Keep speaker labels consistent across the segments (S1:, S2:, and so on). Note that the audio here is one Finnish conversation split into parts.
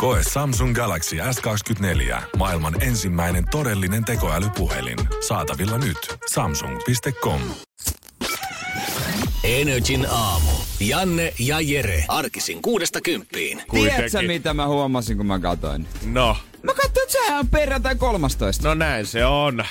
S1: Koe Samsung Galaxy S24. Maailman ensimmäinen todellinen tekoälypuhelin. Saatavilla nyt. Samsung.com.
S2: Energin aamu. Janne ja Jere. Arkisin kuudesta kymppiin.
S3: Tiedätkö mitä mä huomasin, kun mä katoin?
S4: No,
S3: Mä katsoin, että sehän on perjantai 13.
S4: no näin se on.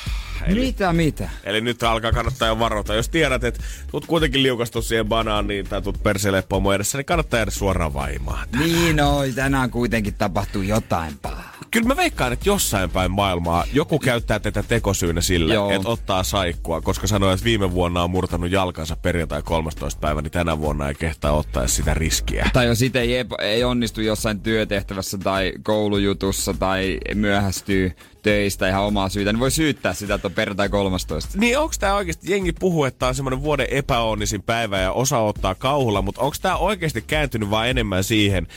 S4: Eli,
S3: Mitä, mitä?
S4: eli nyt alkaa kannattaa jo varoita. Jos tiedät, että tuut kuitenkin liukastua siihen banaaniin tai tuut perseelle pomo edessä, niin kannattaa jäädä suoraan vaimaan.
S3: Niin no, tänään kuitenkin tapahtuu jotain pahaa.
S4: Kyllä mä veikkaan, että jossain päin maailmaa joku käyttää tätä tekosyynä sille,
S3: Joo.
S4: että ottaa saikkua, koska sanoi, että viime vuonna on murtanut jalkansa perjantai 13. päivä, niin tänä vuonna ei kehtaa ottaa sitä riskiä.
S3: Tai jos itse ei, ei onnistu jossain työtehtävässä tai koulujutussa tai myöhästyy töistä ihan omaa syytä, niin voi syyttää sitä, että on perjantai 13.
S4: Niin onko tämä oikeasti, jengi puhuu, että tää on semmoinen vuoden epäonnisin päivä ja osa ottaa kauhulla, mutta onko tämä oikeasti kääntynyt vaan enemmän siihen,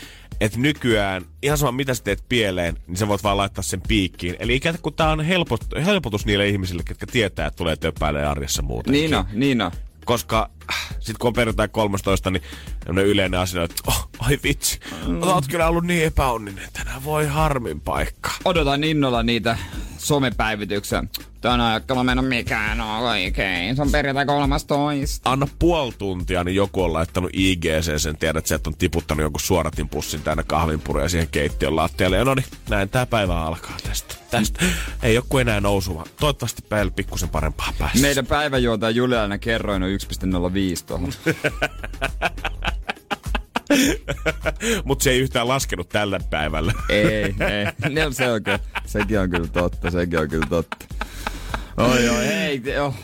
S4: että nykyään, ihan sama mitä sä teet pieleen, niin sä voit vaan laittaa sen piikkiin. Eli ikään kuin tää on helpot, helpotus niille ihmisille, jotka tietää, että tulee töppäilee arjessa muutenkin.
S3: Niin on, niin on.
S4: Koska sitten kun on perjantai 13, niin yleinen asia, että oh, ai vitsi, mm. oot kyllä ollut niin epäonninen, tänään voi harmin paikka.
S3: Odotan innolla niitä somepäivityksiä. Tänään aikalla mennä mikään on oikein. Se on perjantai 13.
S4: anna puoli tuntia, niin joku on laittanut IGC sen, tiedät, että sieltä on tiputtanut jonkun suoratinpussin täynnä kahvinpuruja siihen keittiön lattialle. Ja no niin, näin tämä päivä alkaa tästä. Tästä ei joku enää nousua. Toivottavasti päivällä pikkusen parempaa päässä.
S3: Meidän päiväjuontaja Juliana kerroin on 1,05 tuohon.
S4: Mutta se ei yhtään laskenut tällä päivällä.
S3: ei, ei. No, se on kyllä, sekin on kyllä totta, sekin on kyllä totta. Oi, oi, hei, te- oh.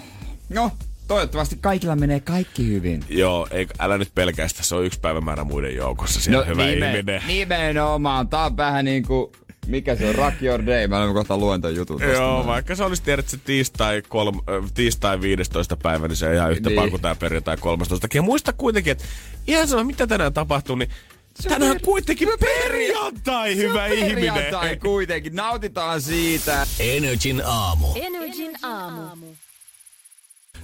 S3: No, toivottavasti kaikilla menee kaikki hyvin.
S4: Joo, ei, älä nyt pelkästä, se on yksi päivämäärä muiden joukossa. Siellä no, hyvä
S3: nimen-
S4: ihminen.
S3: Nimenomaan, tää on vähän niinku, mikä se on, Rock Your Day, mä olen kohta luen ton jutun tosta.
S4: Joo,
S3: noin.
S4: vaikka se olisi tiedät, se tiistai, kolm, äh, tiistai 15. päivä, niin se on ihan yhtä
S3: Niin.
S4: kuin tämä perjantai 13. Ja muista kuitenkin, että ihan sama mitä tänään tapahtuu, niin tänään on kuitenkin perjantai, hyvä ihminen.
S3: Perjantai kuitenkin, nautitaan siitä.
S2: Energin aamu.
S5: Energin aamu.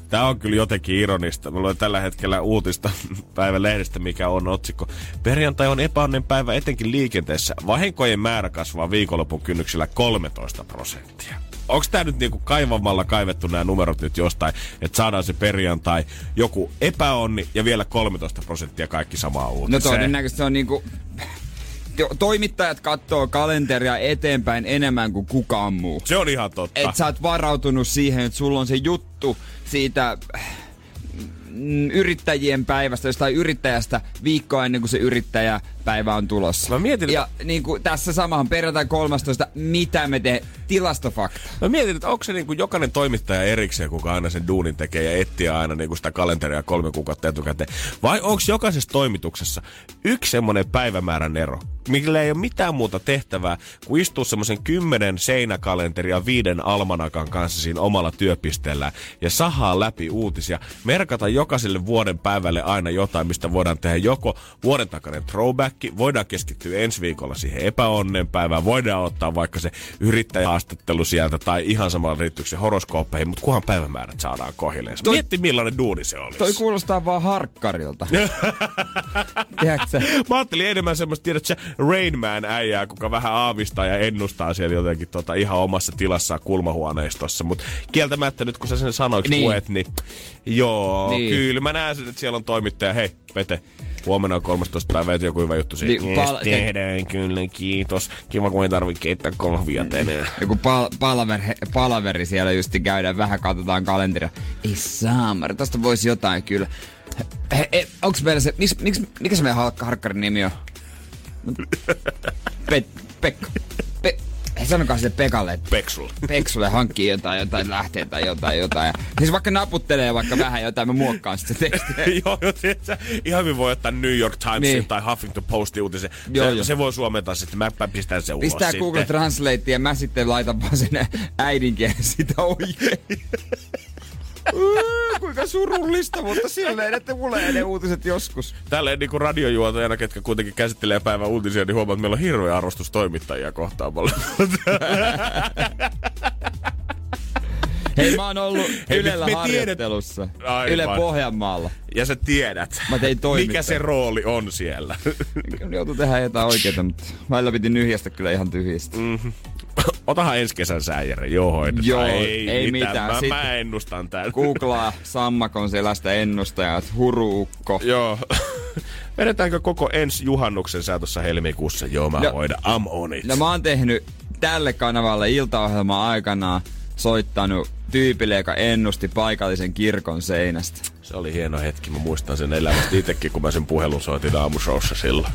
S4: Tämä on kyllä jotenkin ironista. Mä luen tällä hetkellä uutista päivän lehdestä, mikä on otsikko. Perjantai on epäonnen päivä etenkin liikenteessä. Vahinkojen määrä kasvaa viikonlopun kynnyksellä 13 prosenttia. Onko tämä nyt niinku kaivamalla kaivettu nämä numerot nyt jostain, että saadaan se perjantai joku epäonni ja vielä 13 prosenttia kaikki samaa
S3: No
S4: uutiseen?
S3: todennäköisesti se on niinku... to- Toimittajat katsoo kalenteria eteenpäin enemmän kuin kukaan muu.
S4: Se on ihan totta.
S3: Et sä oot varautunut siihen, että sulla on se juttu siitä mm, yrittäjien päivästä, jostain yrittäjästä viikkoa ennen kuin se yrittäjäpäivä on tulossa.
S4: Mä mietin,
S3: ja niin kuin tässä samahan perjantai 13, mitä me teemme, tilastofakta.
S4: Mä mietin, että onko se niin kuin jokainen toimittaja erikseen, kuka aina sen duunin tekee ja etsii aina niin kuin sitä kalenteria kolme kuukautta etukäteen. Vai onko jokaisessa toimituksessa yksi semmoinen päivämäärän ero, millä ei ole mitään muuta tehtävää, kuin istua semmoisen kymmenen seinäkalenteria viiden almanakan kanssa siinä omalla työpisteellä ja sahaa läpi uutisia, merkata jokaiselle vuoden päivälle aina jotain, mistä voidaan tehdä joko vuoden takainen throwback, voidaan keskittyä ensi viikolla siihen epäonnen päivään, voidaan ottaa vaikka se yrittäjähaastattelu sieltä tai ihan samalla liittyykö se horoskooppeihin, mutta kunhan päivämäärät saadaan kohilleen.
S3: Toi-
S4: Mietti millainen duuni se olisi.
S3: Toi kuulostaa vaan harkkarilta. Tiedätkö?
S4: Mä ajattelin enemmän semmoista, tiedätkö, Rain Man äijää, kuka vähän aavistaa ja ennustaa siellä jotenkin tota, ihan omassa tilassaan kulmahuoneistossa. Mutta kieltämättä nyt kun sä sen sanoiksi
S3: Niin.
S4: niin. luet, niin joo,
S3: niin.
S4: kyllä mä näen sen, että siellä on toimittaja. Hei, Pete, huomenna on 13 päivää, että joku hyvä juttu siitä.
S3: Niin, pal-
S4: yes, tehdään kyllä, kiitos. Kiva, kun ei tarvitse keittää kahvia tänään.
S3: Joku pal- palaver, palaveri siellä just käydään, vähän katsotaan kalenteria. Ei saamari, tosta voisi jotain kyllä. He, he, onks meillä se, miks, miks, mikä se meidän har- harkkarin nimi on? Pe, Pekka. Pe, sanokaa sille Pekalle, että
S4: Peksulla.
S3: Peksulle hankkii jotain, jotain lähteä tai jotain, jotain. Ja, siis vaikka naputtelee vaikka vähän jotain, mä muokkaan sitä tekstiä.
S4: joo, joo, tiedätkö, ihan hyvin voi ottaa New York Timesin
S3: Niin.
S4: tai Huffington Postin uutisen.
S3: Joo,
S4: se,
S3: joo.
S4: se voi suomentaa sitten, mä pistän se ulos
S3: Pistää
S4: sitten.
S3: Google Translate ja mä sitten laitan vaan sinne äidinkielen sitä oikein. Kuinka surullista, mutta silleen, että mulle ne uutiset joskus.
S4: Tälleen niin kuin radiojuontajana, ketkä kuitenkin käsittelee päivän uutisia, niin huomaat, että meillä on hirveä arvostus toimittajia kohtaan paljon.
S3: Hei, mä oon ollut
S4: Hei,
S3: Ylellä
S4: me- me
S3: harjoittelussa.
S4: Aivan.
S3: Yle Pohjanmaalla.
S4: ja sä tiedät,
S3: Mä tein
S4: mikä se rooli on siellä.
S3: Joutui tehdä jotain oikeeta, mutta välillä piti nyhjästä kyllä ihan tyhjistä. Mm.
S4: Otahan ensi kesän sääjärjen, joo hoidetaan.
S3: Joo,
S4: ei,
S3: ei
S4: mitään.
S3: mitään.
S4: Mä,
S3: Sitten-
S4: mä ennustan tän.
S3: Googlaa Sammakon selästä ennustajat, huruukko.
S4: Joo. Vedetäänkö koko ensi juhannuksen sää tuossa helmikuussa? Joo, mä
S3: No-
S4: hoidan. I'm on it.
S3: No mä oon tehnyt tälle kanavalle iltaohjelman aikana soittanut tyypille, joka ennusti paikallisen kirkon seinästä.
S4: Se oli hieno hetki. Mä muistan sen elämästä itsekin, kun mä sen puhelun soitin aamushowssa silloin.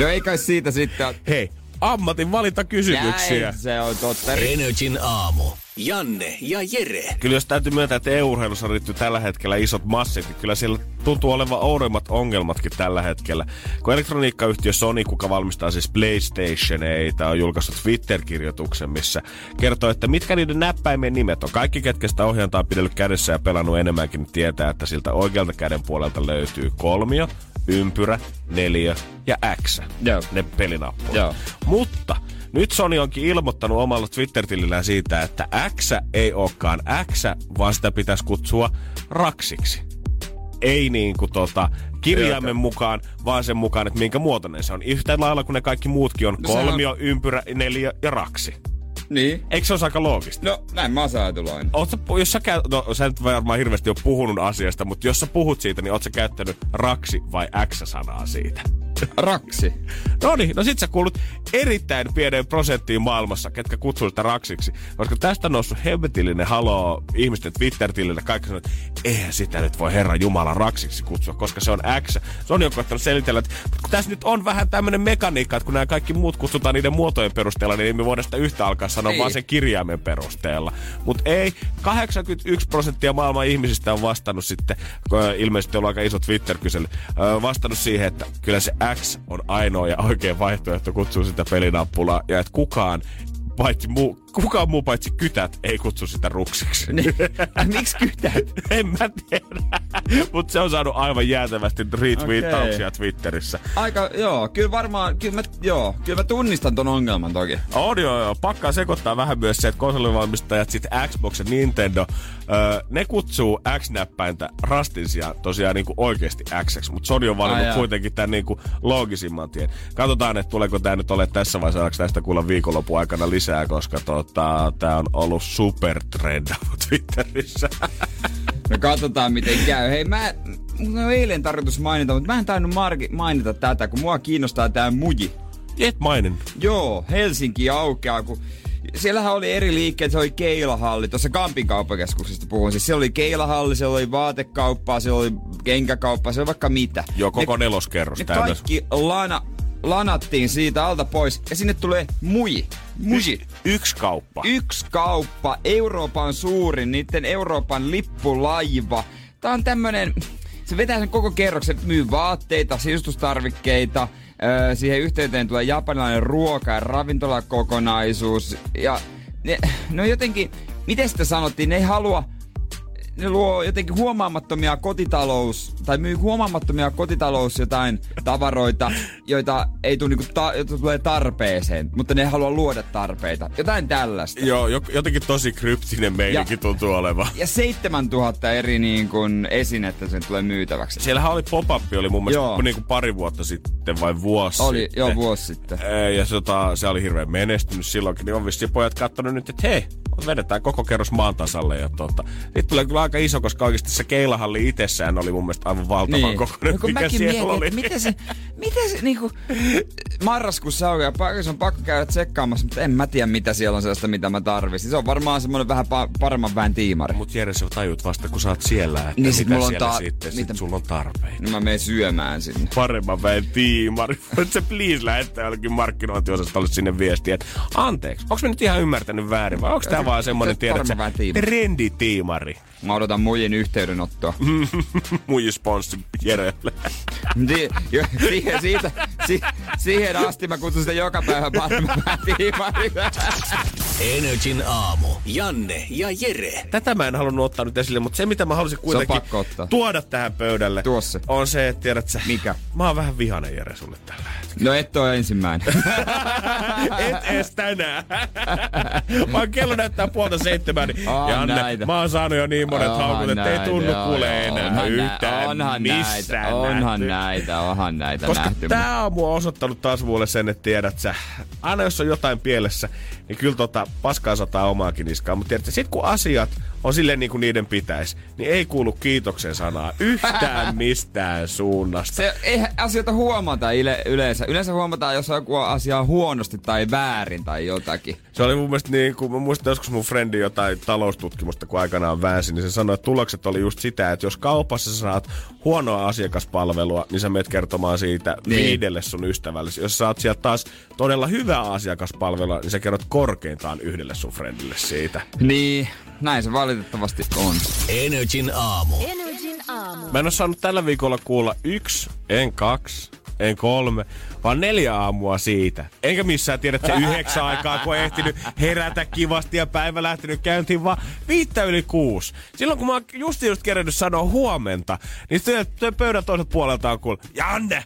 S3: Joo, ei kai siitä sitten...
S4: Hei, ammatin valintakysymyksiä.
S3: Näin, se on totta.
S2: Energin aamu. Janne ja Jere.
S4: Kyllä jos täytyy myöntää, että EU-urheilussa riittyy tällä hetkellä isot massit, niin kyllä siellä tuntuu olevan oudoimmat ongelmatkin tällä hetkellä. Kun elektroniikkayhtiö Sony, kuka valmistaa siis PlayStationeita, on julkaissut Twitter-kirjoituksen, missä kertoo, että mitkä niiden näppäimien nimet on. Kaikki, ketkä sitä ohjainta on pidellyt kädessä ja pelannut enemmänkin, niin tietää, että siltä oikealta käden puolelta löytyy kolmio, ympyrä, neljä ja X.
S3: Joo.
S4: Ne pelinappulat.
S3: Joo.
S4: Mutta nyt Sony onkin ilmoittanut omalla Twitter-tilillään siitä, että X ei olekaan X, vaan sitä pitäisi kutsua raksiksi. Ei niin kuin tota, kirjaimen mukaan, vaan sen mukaan, että minkä muotoinen se on. Yhtä lailla kuin ne kaikki muutkin on
S3: No sehän on-
S4: kolmio, ympyrä, neljä ja raksi.
S3: Niin.
S4: Eikö se ole aika loogista?
S3: No, näin mä oon ajatellut aina.
S4: Jos sä, käy, no, sä nyt varmaan hirveästi ole puhunut asiasta, mutta jos sä puhut siitä, niin oot sä käyttänyt raksi vai X-sanaa siitä?
S3: Raksi.
S4: No niin, no sit sä kuulut erittäin pieneen prosenttiin maailmassa, ketkä kutsuu sitä raksiksi. Koska tästä on noussut hemmetillinen haloo ihmisten Twitter-tilille. Kaikki sanoo, että eihän sitä nyt voi Herran Jumala raksiksi kutsua, koska se on X. Se on jo koittanut selitellä, että tässä nyt on vähän tämmöinen mekaniikka, että kun nämä kaikki muut kutsutaan niiden muotojen perusteella, niin me voidaan sitä yhtä alkaa sanoa
S3: Niin.
S4: vaan sen kirjaimen perusteella. Mutta ei, 81 prosenttia maailman ihmisistä on vastannut sitten, ilmeisesti on aika iso Twitter-kysely, vastannut siihen, että kyllä se X on ainoa ja oikea vaihtoehto kutsua sitä pelinappulaa, ja että kukaan paitsi muu, kukaan muu paitsi kytät ei kutsu sitä ruksiksi.
S3: Niin. Miksi kytät?
S4: en mä tiedä. Mutta se on saanut aivan jäätävästi retweetauksia
S3: Okei.
S4: Twitterissä.
S3: Aika, joo, kyllä varmaan, kyllä mä, joo, kyllä mä tunnistan ton ongelman toki.
S4: On joo, joo. Pakkaa sekoittaa vähän myös se, että konsolivalmistajat, sitten Xbox ja Nintendo, öö, ne kutsuu X-näppäintä rastin sijaan tosiaan niinku oikeasti X, mutta Sony on
S3: Ai
S4: valinnut
S3: jaa.
S4: kuitenkin tämän niinku loogisimman tien. Katsotaan, että tuleeko tämä nyt ole tässä vai saadaanko tästä kuulla viikonlopun aikana lisää, koska tota, tämä on ollut supertrend Twitterissä.
S3: No katsotaan miten käy. Hei mä, on eilen tarkoitus mainita, mutta mä en tainnut Marki mainita tätä, kun mua kiinnostaa tää muji.
S4: Et mainin.
S3: Joo, Helsinki aukeaa, kun siellähän oli eri liikkeet, se oli Keilahalli, tuossa Kampin kauppakeskuksesta puhun. Siis siellä oli Keilahalli, siellä oli vaatekauppaa, siellä oli kenkäkauppaa, siellä oli vaikka mitä.
S4: Joo, koko
S3: ne,
S4: neloskerros
S3: ne
S4: täynnä.
S3: kaikki lana, lanattiin siitä alta pois ja sinne tulee muji. Muji.
S4: Yksi kauppa.
S3: Yksi kauppa, Euroopan suurin, niiden Euroopan lippulaiva. Tää on tämmönen, se vetää sen koko kerroksen, myy vaatteita, sisustustarvikkeita, öö, siihen yhteyteen tulee japanilainen ruoka- ja ravintolakokonaisuus. Ja ne, no jotenkin, miten sitä sanottiin, ne ei halua, ne luo jotenkin huomaamattomia kotitalous, tai myy huomaamattomia kotitalous jotain tavaroita, joita ei tule niinku ta, joita tulee tarpeeseen, mutta ne ei halua luoda tarpeita. Jotain tällaista.
S4: Joo, jo- jotenkin tosi kryptinen meininki
S3: Ja-
S4: tuntuu olevan.
S3: Ja 7000 eri niin kuin, esinettä sen tulee myytäväksi.
S4: Siellähän oli pop-up, oli mun mielestä
S3: Joo.
S4: niin kuin pari vuotta sitten vai vuosi
S3: Oli,
S4: sitten.
S3: joo, vuosi sitten.
S4: Ja se, tota, se oli hirveän menestynyt silloinkin, niin on vissiin pojat kattonut nyt, että hei, vedetään koko kerros maan tasalle. Ja tota, tulee kyllä aika iso, koska oikeasti se keilahalli itsessään oli mun mielestä aivan valtavan niin. kokoinen,
S3: No kun
S4: mikä siellä
S3: mietin,
S4: oli.
S3: että miten se, miten se niinku, marraskuussa aukeaa, pakko- se on pakko käydä tsekkaamassa, mutta en mä tiedä mitä siellä on sellaista, mitä mä tarvitsin. Se on varmaan semmoinen vähän pa- paremman väen tiimari.
S4: Mut Jere, sä tajut vasta, kun sä oot siellä, että
S3: Niin sit
S4: mitä
S3: on
S4: siellä
S3: ta-
S4: sitten, sit
S3: mitä-
S4: sulla on tarpeita.
S3: Niin mä menen syömään sinne.
S4: Paremman väen tiimari. Voit sä please lähettää jollekin markkinointiosastolle sinne viestiä, että anteeksi, onko mä nyt ihan ymmärtänyt väärin vai onko tää vaan semmonen,
S3: se
S4: tiedät sä,
S3: paremman väen tiimari.
S4: trenditiimari?
S3: Mä odotan muijin yhteydenottoa.
S4: Muiji sponssi Jerelle.
S3: Di, jo, siihen, siitä, si, siihen asti mä kutsun sitä joka päivä.
S2: Energin aamu. Janne ja Jere.
S4: Tätä mä en halunnut ottaa nyt esille, mutta se mitä mä halusin kuitenkin
S3: pakko ottaa.
S4: tuoda tähän pöydälle
S3: Tuo se.
S4: on se, että tiedät sä,
S3: Mikä?
S4: mä oon vähän vihanen Jere sulle tällä hetkellä.
S3: No et ole ensimmäinen.
S4: Et ees tänään. Vaan kello näyttää puolta seitsemän, niin
S3: On
S4: Janne,
S3: näitä.
S4: mä oon saanut jo niin monet
S3: Onhan
S4: haukut, että ei tunnu kuule enää
S3: Onhan nä-
S4: yhtään
S3: onhan
S4: missään
S3: näitä, onhan
S4: nähty.
S3: näitä, onhan näitä
S4: Koska
S3: nähty.
S4: tää aamu on osoittanut taas mulle sen, että tiedät sä, aina jos on jotain pielessä, niin kyllä tota paskaa sataa omaakin niskaa. Mutta tiedät sä, sit kun asiat on silleen niin kuin niiden pitäisi, niin ei kuulu kiitoksen sanaa yhtään mistään suunnasta.
S3: Se ei asioita huomata yle, yleensä. Yleensä huomataan, jos joku asia on huonosti tai väärin tai jotakin.
S4: Se oli mun mielestä niin kuin, mä muistan joskus mun frendi jotain taloustutkimusta, kun aikanaan väänsi, niin se sanoi, että tulokset oli just sitä, että jos kaupassa sä saat huonoa asiakaspalvelua, niin sä menet kertomaan siitä
S3: Niin.
S4: viidelle sun ystävälle. Jos saat sieltä taas todella hyvää asiakaspalvelua, niin sä kerrot korkeintaan yhdelle sun friendille siitä.
S3: Niin, näin se valitettavasti on.
S2: Energin aamu.
S5: Energin aamu.
S4: Mä en ole saanut tällä viikolla kuulla yksi, en kaksi, en kolme, vaan neljä aamua siitä. Enkä missään tiedä, että se yhdeksän aikaa, kun on ehtinyt herätä kivasti ja päivä lähtenyt käyntiin, vaan viittä yli kuusi. Silloin kun mä oon just just kerännyt sanoa huomenta, niin työ pöydän toiselta puolelta on kuullut, Janne,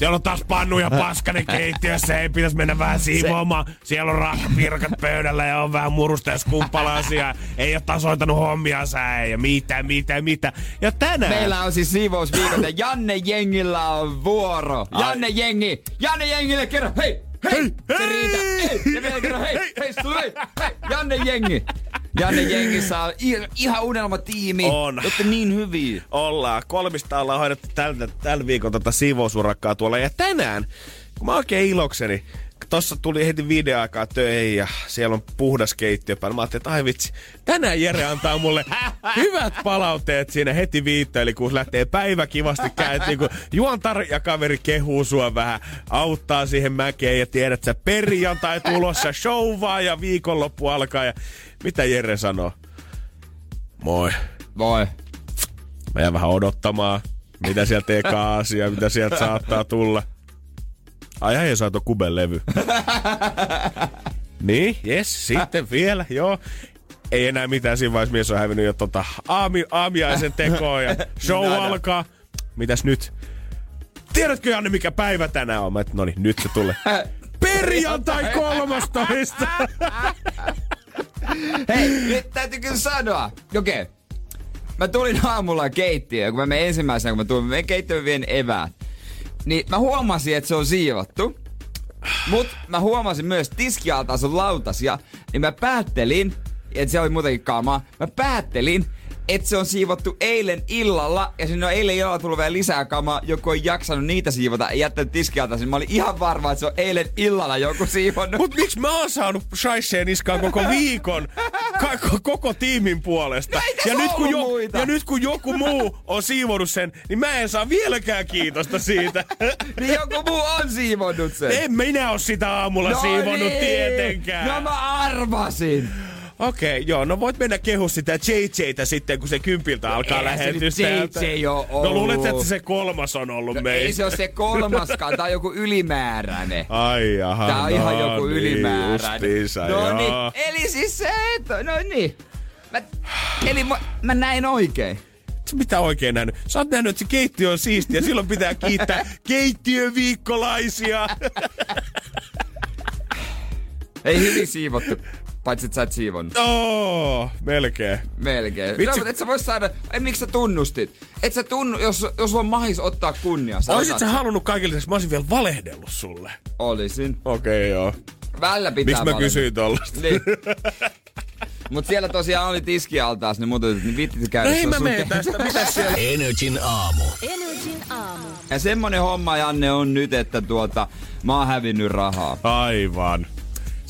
S4: siellä on taas pannu ja paskanen keittiössä, ei pitäisi mennä vähän siivoamaan. Siellä on rahkapirkat pöydällä ja on vähän murusta ja. Ei ole tasoitanut hommia sää ja mitä, mitä, mitä. Ja tänään...
S3: Meillä on siis siivousviikot ja Janne Jengillä on vuoro. Janne Jengi! Janne Jengille kerro hei! Hei!
S4: Hei,
S3: Se
S4: hei!
S3: riitä! Hei! Ja vielä kerro hei! Hei! Hei! Hei! hei. Janne Jengi! Janne Jengissä on ihan unelmatiimi.
S4: On.
S3: Olette niin hyviä.
S4: ollaan. Kolmista ollaan hoidettu tällä, tällä viikolla tätä siivousurakkaa tuolla. Ja tänään, kun mä oikein ilokseni, tossa tuli heti video aikaa töihin ja siellä on puhdas keittiö päällä. Mä ajattelin, että ai vitsi, tänään Jere antaa mulle hyvät palautteet siinä heti viittä, eli kun lähtee päivä kivasti käyntiin, kun juontar ja kaveri kehuu sua vähän, auttaa siihen mäkeen ja tiedät sä perjantai tulossa, showvaa ja viikonloppu alkaa ja mitä Jere sanoo? Moi.
S3: Voi.
S4: Mä jään vähän odottamaan, mitä sieltä eka asia, mitä sieltä saattaa tulla. Ai ai, saa tuo Kuben levy. niin, jes, sitten vielä, joo. Ei enää mitään siinä vaiheessa, mies on hävinnyt jo tota aami, aamiaisen tekoon ja show alkaa. Mitäs nyt? Tiedätkö Janne, mikä päivä tänään on? Mä et, no niin, nyt se tulee. Perjantai 13.
S3: Hei, nyt täytyy kyllä sanoa. Okei. Okay. Mä tulin aamulla keittiöön, kun mä menen ensimmäisenä, kun mä tulin, mä menen keittiöön vien eväät. Niin mä huomasin, että se on siivottu. Mut mä huomasin myös tiskialtaan sun lautasia, niin mä päättelin, että se oli muutenkin kaamaa, mä päättelin, että se on siivottu eilen illalla, ja sinne on eilen illalla tullut vielä lisää kamaa, joku on jaksanut niitä siivota ja jättänyt tiskialtaan. Mä olin ihan varma, että se on eilen illalla joku siivonnut.
S4: Mut miksi mä oon saanut shaiseen niskaan koko viikon ka- ko- koko tiimin puolesta?
S3: No ei
S4: ja, nyt, kun
S3: ollut muita.
S4: ja nyt kun joku muu on siivonut sen, niin mä en saa vieläkään kiitosta siitä.
S3: niin joku muu on siivonnut sen.
S4: en minä oo sitä aamulla no siivonnut niin. tietenkään.
S3: No mä arvasin.
S4: Okei, okay, joo, no voit mennä kehu sitä JJtä sitten, kun se kympiltä alkaa
S3: Eihän se
S4: lähetys täältä.
S3: JJ oo
S4: No
S3: ollut.
S4: luulet, että se kolmas on ollut
S3: No
S4: meistä.
S3: ei se ole se kolmaskaan, tää on joku ylimääräinen.
S4: Ai jaha,
S3: Tää on
S4: no
S3: ihan joku
S4: niin,
S3: ylimääräinen.
S4: Justiinsa,
S3: no
S4: joo.
S3: niin, eli siis se, että, no niin. Mä, eli mä, mä näin oikein.
S4: Mitä oikein nähnyt? Sä oot nähnyt, että se keittiö on siistiä. Silloin pitää kiittää keittiöviikkolaisia.
S3: Ei hyvin siivottu, paitsi että sä et siivonnut.
S4: Oo, melkein.
S3: Melkein.
S4: Vitsi.
S3: No, et sä vois saada, ei miksi sä tunnustit? Et sä tunnu, jos, jos on mahis ottaa kunnia. Sä
S4: Oisit sä halunnut kaikille, että mä olisin vielä valehdellut sulle?
S3: Olisin.
S4: Okei, okay, joo.
S3: Välillä pitää
S4: Miksi mä
S3: valita.
S4: kysyin tollasta?
S3: Niin. Mut siellä tosiaan oli tiskialtaas, niin muuta, niin vittit käydä.
S4: No ei mä mene tästä. Mitä siellä?
S2: Energin aamu.
S5: Energin aamu.
S3: Ja semmonen homma, Janne, on nyt, että tuota, mä oon hävinnyt rahaa.
S4: Aivan.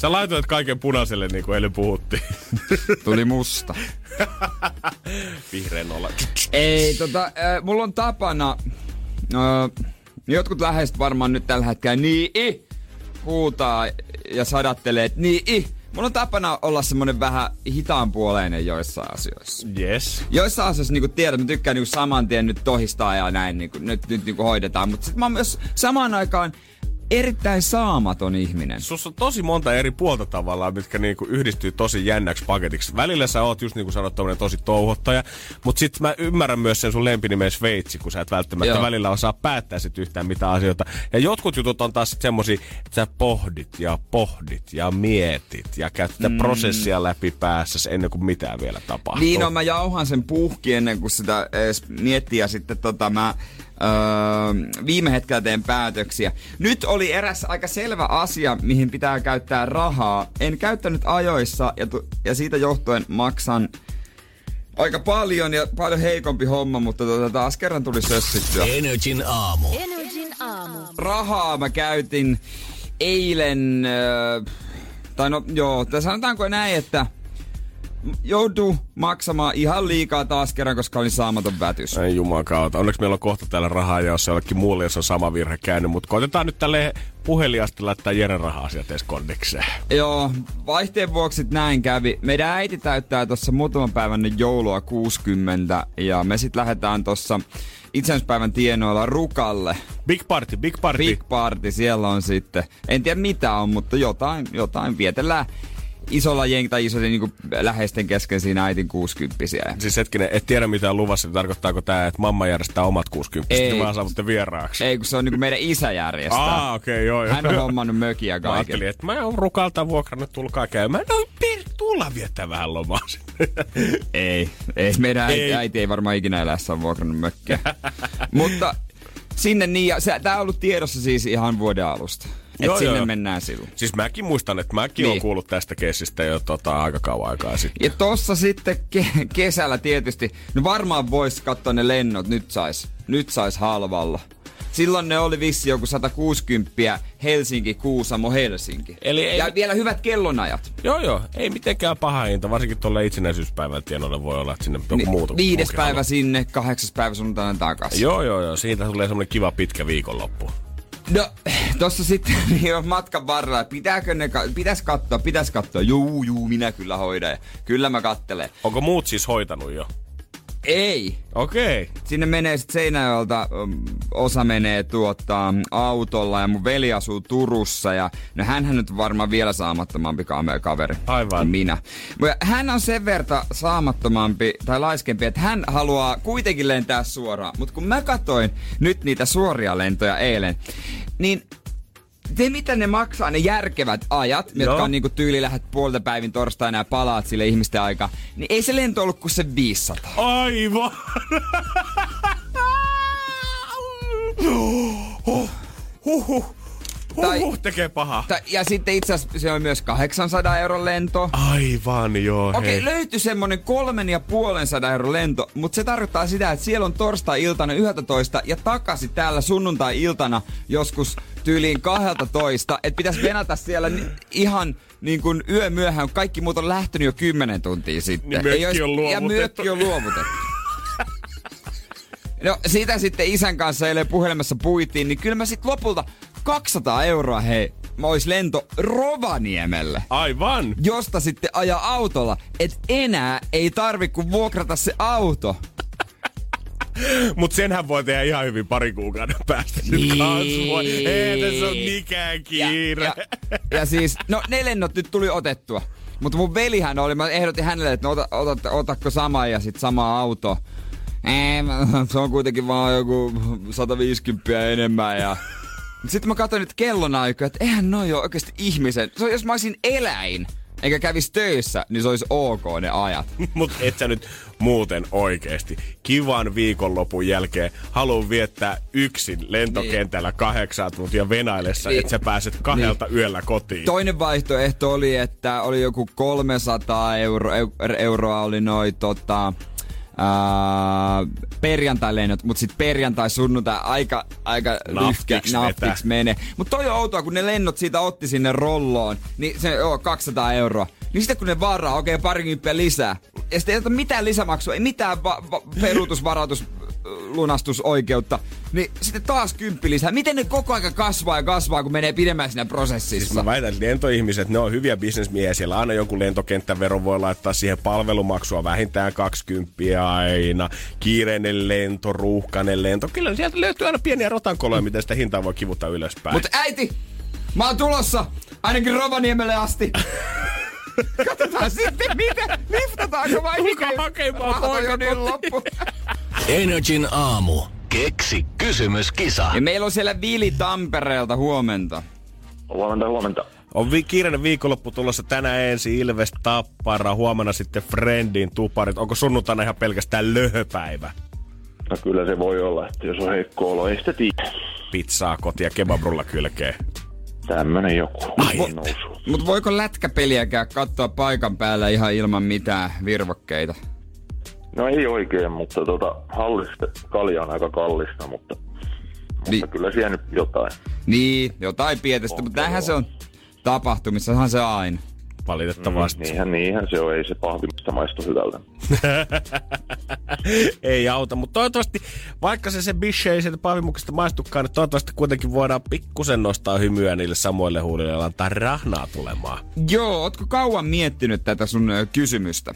S4: Sä laitoit kaiken punaiselle, niin kuin eilen puhuttiin.
S3: Tuli musta.
S4: Vihreän olla.
S3: Ei, tota, äh, mulla on tapana, äh, jotkut läheiset varmaan nyt tällä hetkellä niin i, huutaa ja sadattelee, että niin i. Mulla on tapana olla semmonen vähän hitaanpuoleinen joissain asioissa.
S4: Yes.
S3: Joissain asioissa niinku tiedät, mä tykkään niinku saman tien nyt tohistaa ja näin, niinku, nyt, nyt niinku hoidetaan. Mutta sitten mä oon myös samaan aikaan erittäin saamaton ihminen.
S4: Sus on tosi monta eri puolta tavallaan, mitkä niinku yhdistyy tosi jännäksi paketiksi. Välillä sä oot just niin kuin sanot, tosi touhottaja, mutta sitten mä ymmärrän myös sen sun lempinimen Sveitsi, kun sä et välttämättä
S3: Joo.
S4: Välillä osaa päättää sit yhtään mitä asioita. Ja jotkut jutut on taas sit semmosia, että sä pohdit ja pohdit ja mietit ja käyt mm. prosessia läpi päässä ennen kuin mitään vielä tapahtuu.
S3: Niin on, mä jauhan sen puhki ennen kuin sitä edes miettii ja sitten tota mä öö, viime hetkellä teen päätöksiä. Nyt oli eräs aika selvä asia, mihin pitää käyttää rahaa. En käyttänyt ajoissa ja, tu- ja siitä johtuen maksan aika paljon ja paljon heikompi homma, mutta tota, taas kerran tuli sössittyä.
S2: Energin aamu.
S5: Energin aamu.
S3: Rahaa mä käytin eilen, öö, tai no joo, tai sanotaanko näin, että joutuu maksamaan ihan liikaa taas kerran, koska olin saamaton vätys.
S4: Ei jumakauta. Onneksi meillä on kohta täällä rahaa, jos jollekin muulle, jos on sama virhe käynyt. Mutta koitetaan nyt tälle puheliasti laittaa Jeren raha-asiat edes kondikseen.
S3: Joo, vaihteen vuoksi näin kävi. Meidän äiti täyttää tuossa muutaman päivän joulua 60 ja me sitten lähdetään tuossa itsenäispäivän tienoilla Rukalle.
S4: Big party, big party.
S3: Big party siellä on sitten. En tiedä mitä on, mutta jotain, jotain vietellään isolla jeng tai isojen niin läheisten kesken siinä äitin 60
S4: Siis hetkinen, et tiedä mitä luvassa, niin tarkoittaako tämä, että mamma järjestää omat 60
S3: Ei.
S4: vaan saavutte vieraaksi?
S3: Ei, kun se on niin meidän isä järjestää.
S4: Aa, okei, okay, joo, joo.
S3: Hän on hommannut mökiä
S4: Mä
S3: kaiken.
S4: ajattelin, että mä oon rukalta vuokrannut, tulkaa käymään. No, pir, tulla viettää vähän lomaa sinne.
S3: Ei, ei. Meidän äiti,
S4: Ei.
S3: äiti ei varmaan ikinä elässä vuokrannut mökkiä. Mutta sinne niin, ja se, tää on ollut tiedossa siis ihan vuoden alusta. Että
S4: Joo,
S3: sinne
S4: joo,
S3: mennään silloin.
S4: Siis mäkin muistan, että mäkin
S3: Niin.
S4: niin. kuullut tästä keissistä jo tota, aika kauan aikaa sitten.
S3: Ja tossa sitten ke- kesällä tietysti, no varmaan vois katsoa ne lennot, nyt sais, nyt sais halvalla. Silloin ne oli vissi joku 160 Helsinki, Kuusamo, Helsinki.
S4: Eli ei-
S3: ja vielä hyvät kellonajat.
S4: Joo, joo, ei mitenkään paha hinta, varsinkin tuolle itsenäisyyspäivän tienoille voi olla, että sinne joku
S3: Ni-
S4: muuta.
S3: viides päivä
S4: haluaa.
S3: sinne, kahdeksas päivä sunnuntaina takaisin.
S4: Joo, joo, joo, siitä tulee semmonen kiva pitkä viikonloppu.
S3: No, tossa sitten niin on matkan varrella, pitääkö ne, ka- pitäis katsoa, pitäis katsoa. Juu, juu, minä kyllä hoidan. Kyllä mä kattelen.
S4: Onko muut siis hoitanut jo?
S3: Ei.
S4: Okei. Okay.
S3: Sinne menee sitten Seinäjoelta, um, osa menee tuota, autolla ja mun veli asuu Turussa ja no hänhän nyt varmaan vielä saamattomampi kaveri
S4: Aivan.
S3: kuin minä. Mutta Hän on sen verta saamattomampi tai laiskempi, että hän haluaa kuitenkin lentää suoraan. Mutta kun mä katoin nyt niitä suoria lentoja eilen, niin te mitä ne maksaa, ne järkevät ajat,
S4: Joo.
S3: jotka on niinku tyyli lähdet puolta päivin torstaina ja palaat sille ihmisten aika, niin ei se lento ollut kuin se 500.
S4: Aivan. huh, huh, huh,
S3: Tai-
S4: huh, tekee paha.
S3: Ta- ja sitten itse asiassa se on myös 800 euron lento.
S4: Aivan joo,
S3: Okei,
S4: hei.
S3: okay, löytyi semmonen kolmen ja puolen sadan euron lento, mutta se tarkoittaa sitä, että siellä on torstai-iltana 11 ja takaisin täällä sunnuntai-iltana joskus tyyliin 12, että pitäisi venata siellä ni- ihan niin kuin yö myöhään, kun kaikki muut on lähtenyt jo 10 tuntia sitten.
S4: Niin mökki
S3: Ei
S4: on
S3: Ja
S4: luovutettu.
S3: mökki on luovutettu. No sitä sitten isän kanssa eilen puhelimessa puitiin, niin kyllä mä sitten lopulta 200 euroa hei, mä ois lento Rovaniemelle
S4: Aivan.
S3: josta sitten ajaa autolla, et enää ei tarvi kuin vuokrata se auto.
S4: Mut senhän voi tehdä ihan hyvin pari kuukauden päästä.
S3: Niin.
S4: Ei tässä on mikään kiire.
S3: Ja, ja, ja siis, no ne lennot nyt tuli otettua. Mutta mun velihän oli, mä ehdotin hänelle, että no ota, ota, otatko sama ja sit sama auto. Ei, se on kuitenkin vaan joku 150 enemmän ja... Sitten mä katsoin nyt kellonaikoja, että eihän noi ole oikeasti ihmisen. Se on, jos mä olisin eläin, eikä kävis töissä, niin se olisi ok ne ajat.
S4: Mut et sä nyt muuten oikeesti kivan viikonlopun jälkeen haluu viettää yksin lentokentällä kahdeksan tuntia venaillessa,
S3: Niin.
S4: että sä pääset kahdelta yöllä kotiin.
S3: Toinen vaihtoehto oli, että oli joku 300 euro, eu- euroa oli noi tota, perjantai-lennot, mutta sitten perjantai, sunnuntai aika, aika lyhkä,
S4: vetää.
S3: naftiks menee. Mutta toi on outoa, kun ne lennot siitä otti sinne rolloon, niin se joo, 200 euroa. Niin sitten kun ne varaa, okei, okay, parikymppiä lisää. Ja sitten ei mitään lisämaksua, ei mitään va- va- peruutusvarautus lunastusoikeutta, niin sitten taas kymppi lisää. Miten ne koko aika kasvaa ja kasvaa, kun menee pidemmän siinä prosessissa?
S4: Siis mä väitän, että lentoihmiset, ne on hyviä bisnesmiehiä. Siellä aina joku lentokenttävero voi laittaa siihen palvelumaksua vähintään 20 aina. Kiireinen lento, ruuhkainen lento. Kyllä sieltä löytyy aina pieniä rotankoloja, miten sitä hintaa voi kivuta ylöspäin.
S3: Mutta äiti, mä oon tulossa ainakin Rovaniemelle asti. Katsotaan sitten, miten, liftataanko vai
S4: Tulkaa
S3: miten?
S4: hakemaan poika
S3: niin loppu.
S2: Energin aamu. Keksi kysymyskisa.
S3: Ja meillä on siellä Vili Tampereelta huomenta.
S6: Huomenta, huomenta.
S4: On vi- kiireinen viikonloppu tulossa tänään ensin Ilves Tappara, huomenna sitten Friendin tuparit. Onko sunnuntaina ihan pelkästään löhöpäivä?
S6: No kyllä se voi olla, että jos on heikko olo, ei sitä tiedä.
S4: Pizzaa kotia kebabrulla kylkeen.
S6: Tämmönen joku
S4: Ai
S6: nousu.
S3: Mutta voiko lätkäpeliäkään katsoa paikan päällä ihan ilman mitään virvokkeita?
S6: No ei oikein, mutta tota, hallista kalja on aika kallista, mutta, mutta
S3: Niin.
S6: kyllä siellä nyt jotain.
S3: Niin, jotain pietestä,
S6: On
S3: mutta näinhän
S6: se
S3: on tapahtumissahan se aina.
S4: Valitettavasti.
S6: Niinhän, niinhän se on, ei se pahvimista maistu hyvältä.
S4: ei auta, mutta toivottavasti, vaikka se se bishe ei sieltä pahvimuksesta maistukaan, niin toivottavasti kuitenkin voidaan pikkusen nostaa hymyä niille samoille huulille ja antaa rahnaa tulemaan.
S3: Joo, ootko kauan miettinyt tätä sun kysymystä?